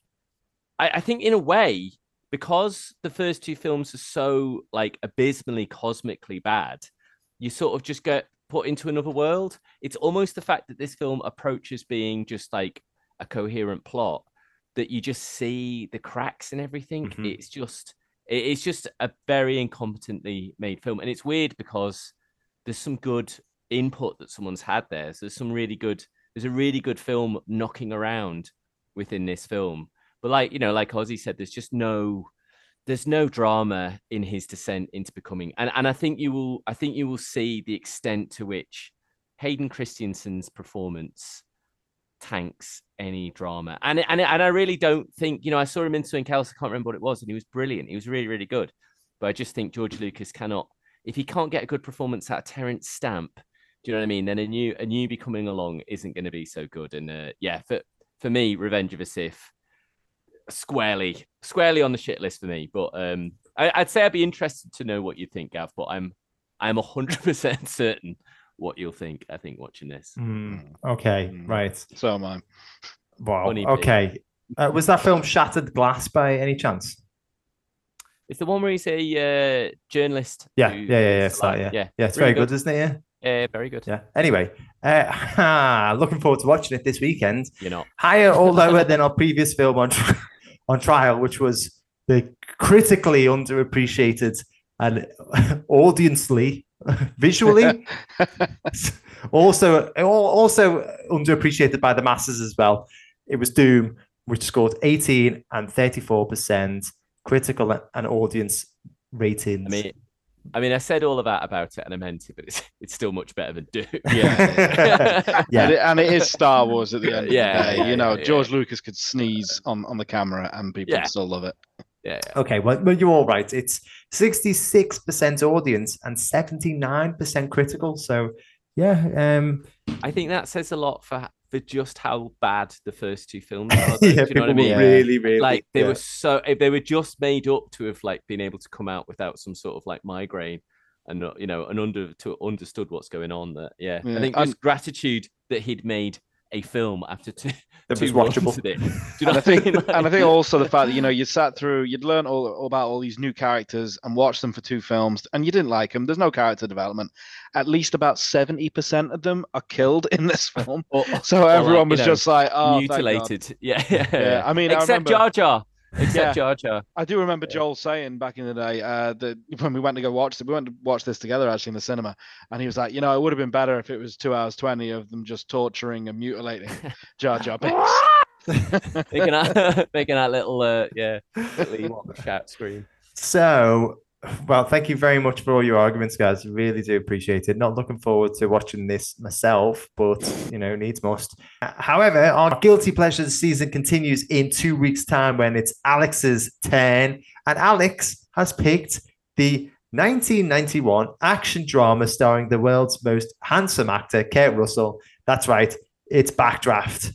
I, I think in a way, because the first two films are so like abysmally cosmically bad, you sort of just get put into another world. It's almost the fact that this film approaches being just like a coherent plot that you just see the cracks and everything. Mhm. It's just it's just a very incompetently made film. And it's weird because there's some good input that someone's had there. So there's some really good there's a really good film knocking around within this film. But like, you know, like Ausy said, there's just no there's no drama in his descent into becoming and, and I think you will I think you will see the extent to which Hayden Christensen's performance tanks any drama. And and and I really don't think, you know, I saw him in something else, I can't remember what it was, and he was brilliant. He was really, really good. But I just think George Lucas cannot if he can't get a good performance out of Terence Stamp, do you know what I mean? Then a new a newbie coming along isn't going to be so good. And uh, yeah, for for me, Revenge of a Sith, squarely squarely on the shit list for me. But um, I, I'd say I'd be interested to know what you think, Gav. But I'm I'm hundred percent certain what you'll think. I think watching this. Mm, okay, Mm. right. So am I. Wow. Funny. Okay. Uh, was that film Shattered Glass by any chance? It's the one where he's a uh, journalist. Yeah, yeah, yeah, yeah, it's that, yeah. yeah, Yeah, it's really very good, isn't it? Yeah. Yeah, very good. Yeah. Anyway, uh, looking forward to watching it this weekend. You know, Higher or lower than our previous film on tri- on trial, which was the critically underappreciated and audiensely, visually, also al- also underappreciated by the masses as well. It was Doom, which scored 18 and 34 percent critical and audience ratings. I mean, I mean, I said all of that about it, and I meant it, but it's it's still much better than Doom. yeah, yeah. And, it, and it is Star Wars at the end of Yeah, the day. yeah, you know, yeah, George Lucas could sneeze on, on the camera and people Yeah. would still love it. yeah, Okay, well, well, you're all right. It's 66% audience and 79% critical. So, yeah, um, I think that says a lot for for just how bad the first two films are. though, yeah, do you know what I mean? really, really like they yeah. were so if they were just made up to have like been able to come out without some sort of like migraine and you know and under to understood what's going on that yeah, Yeah, i think and- just gratitude that he'd made a film after two That two was watchable. of it. Do you know And I think, mean? and I think also the fact that you know you sat through, you'd learn all, all about all these new characters and watched them for two films, and you didn't like them. There's no character development. At least about seventy percent of them are killed in this film. Or- So or, everyone like, was know, just like, oh, mutilated yeah, yeah Yeah, I mean, I except remember- jar jar except Yeah. jar jar I do remember Joel saying back in the day uh, that when we went to go watch it, we went to watch this together actually in the cinema, and he was like, you know, it would have been better if it was two hours twenty of them just torturing and mutilating Jar Jar Binks. making that making that little uh yeah little Ewok shout scream So, well, thank you very much for all your arguments, guys. Really do appreciate it. Not looking forward to watching this myself, but you know, needs must. However, our guilty pleasures season continues in two weeks' time when it's Alex's turn, and Alex has picked the 1991 action drama starring the world's most handsome actor, Kurt Russell. That's right, it's Backdraft.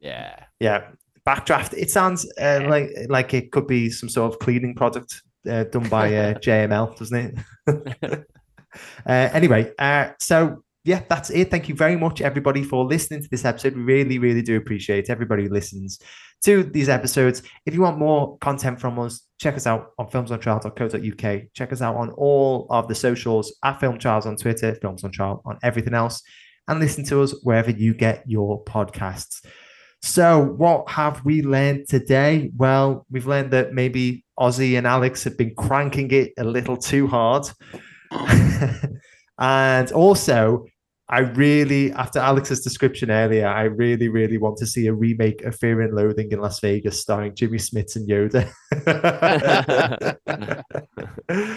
yeah Yeah, backdraft. It sounds uh, like like it could be some sort of cleaning product uh, done by uh, JML, doesn't it? uh, anyway, uh, so yeah, that's it. Thank you very much, everybody, for listening to this episode. We really, really do appreciate everybody who listens to these episodes. If you want more content from us, check us out on filmsontrial.co.uk. Check us out on all of the socials at Film Trials on Twitter, Films on Trial on everything else, and listen to us wherever you get your podcasts. So, what have we learned today? Well, we've learned that maybe Ausy and Alex have been cranking it a little too hard. and also, I really, after Alex's description earlier, I really, really want to see a remake of Fear and Loathing in Las Vegas starring Jimmy Smits and Yoda.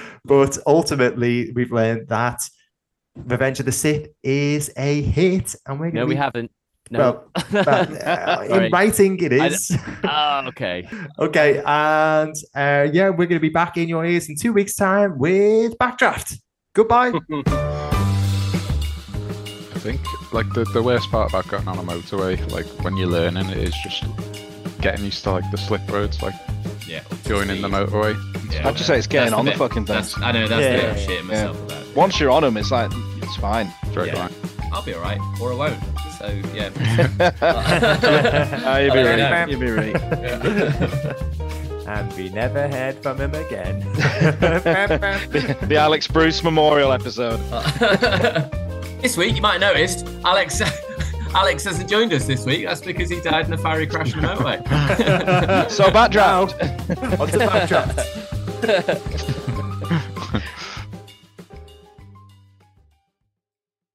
but ultimately, we've learned that Revenge of the Sith is a hit, and we're No, gonna we haven't. No. Well, but, uh, in Sorry. writing, it is. I- is. Oh, okay. okay, and uh, yeah, we're going to be back in your ears in two weeks' time with Backdraft. Goodbye. I think like the, the worst part about getting on a motorway, like when you're learning, it is just getting used to like the slip roads, like Yeah. joining the motorway. Yeah. I'd just say it's getting That's on the bit- fucking thing. I know that's Yeah, the bit yeah, I'm yeah. myself about. Once you're on them, it's like it's fine. Very Yeah. fine. I'll be alright, or I won't. So yeah. Ah, you'd be I don't right. know. You'd be right. and we never heard from him again. the, the Alex Bruce Memorial episode. this week, you might have noticed Alex. Alex hasn't joined us this week. That's because he died in a fiery crash on the motorway. So backdraft. On to Backdraft.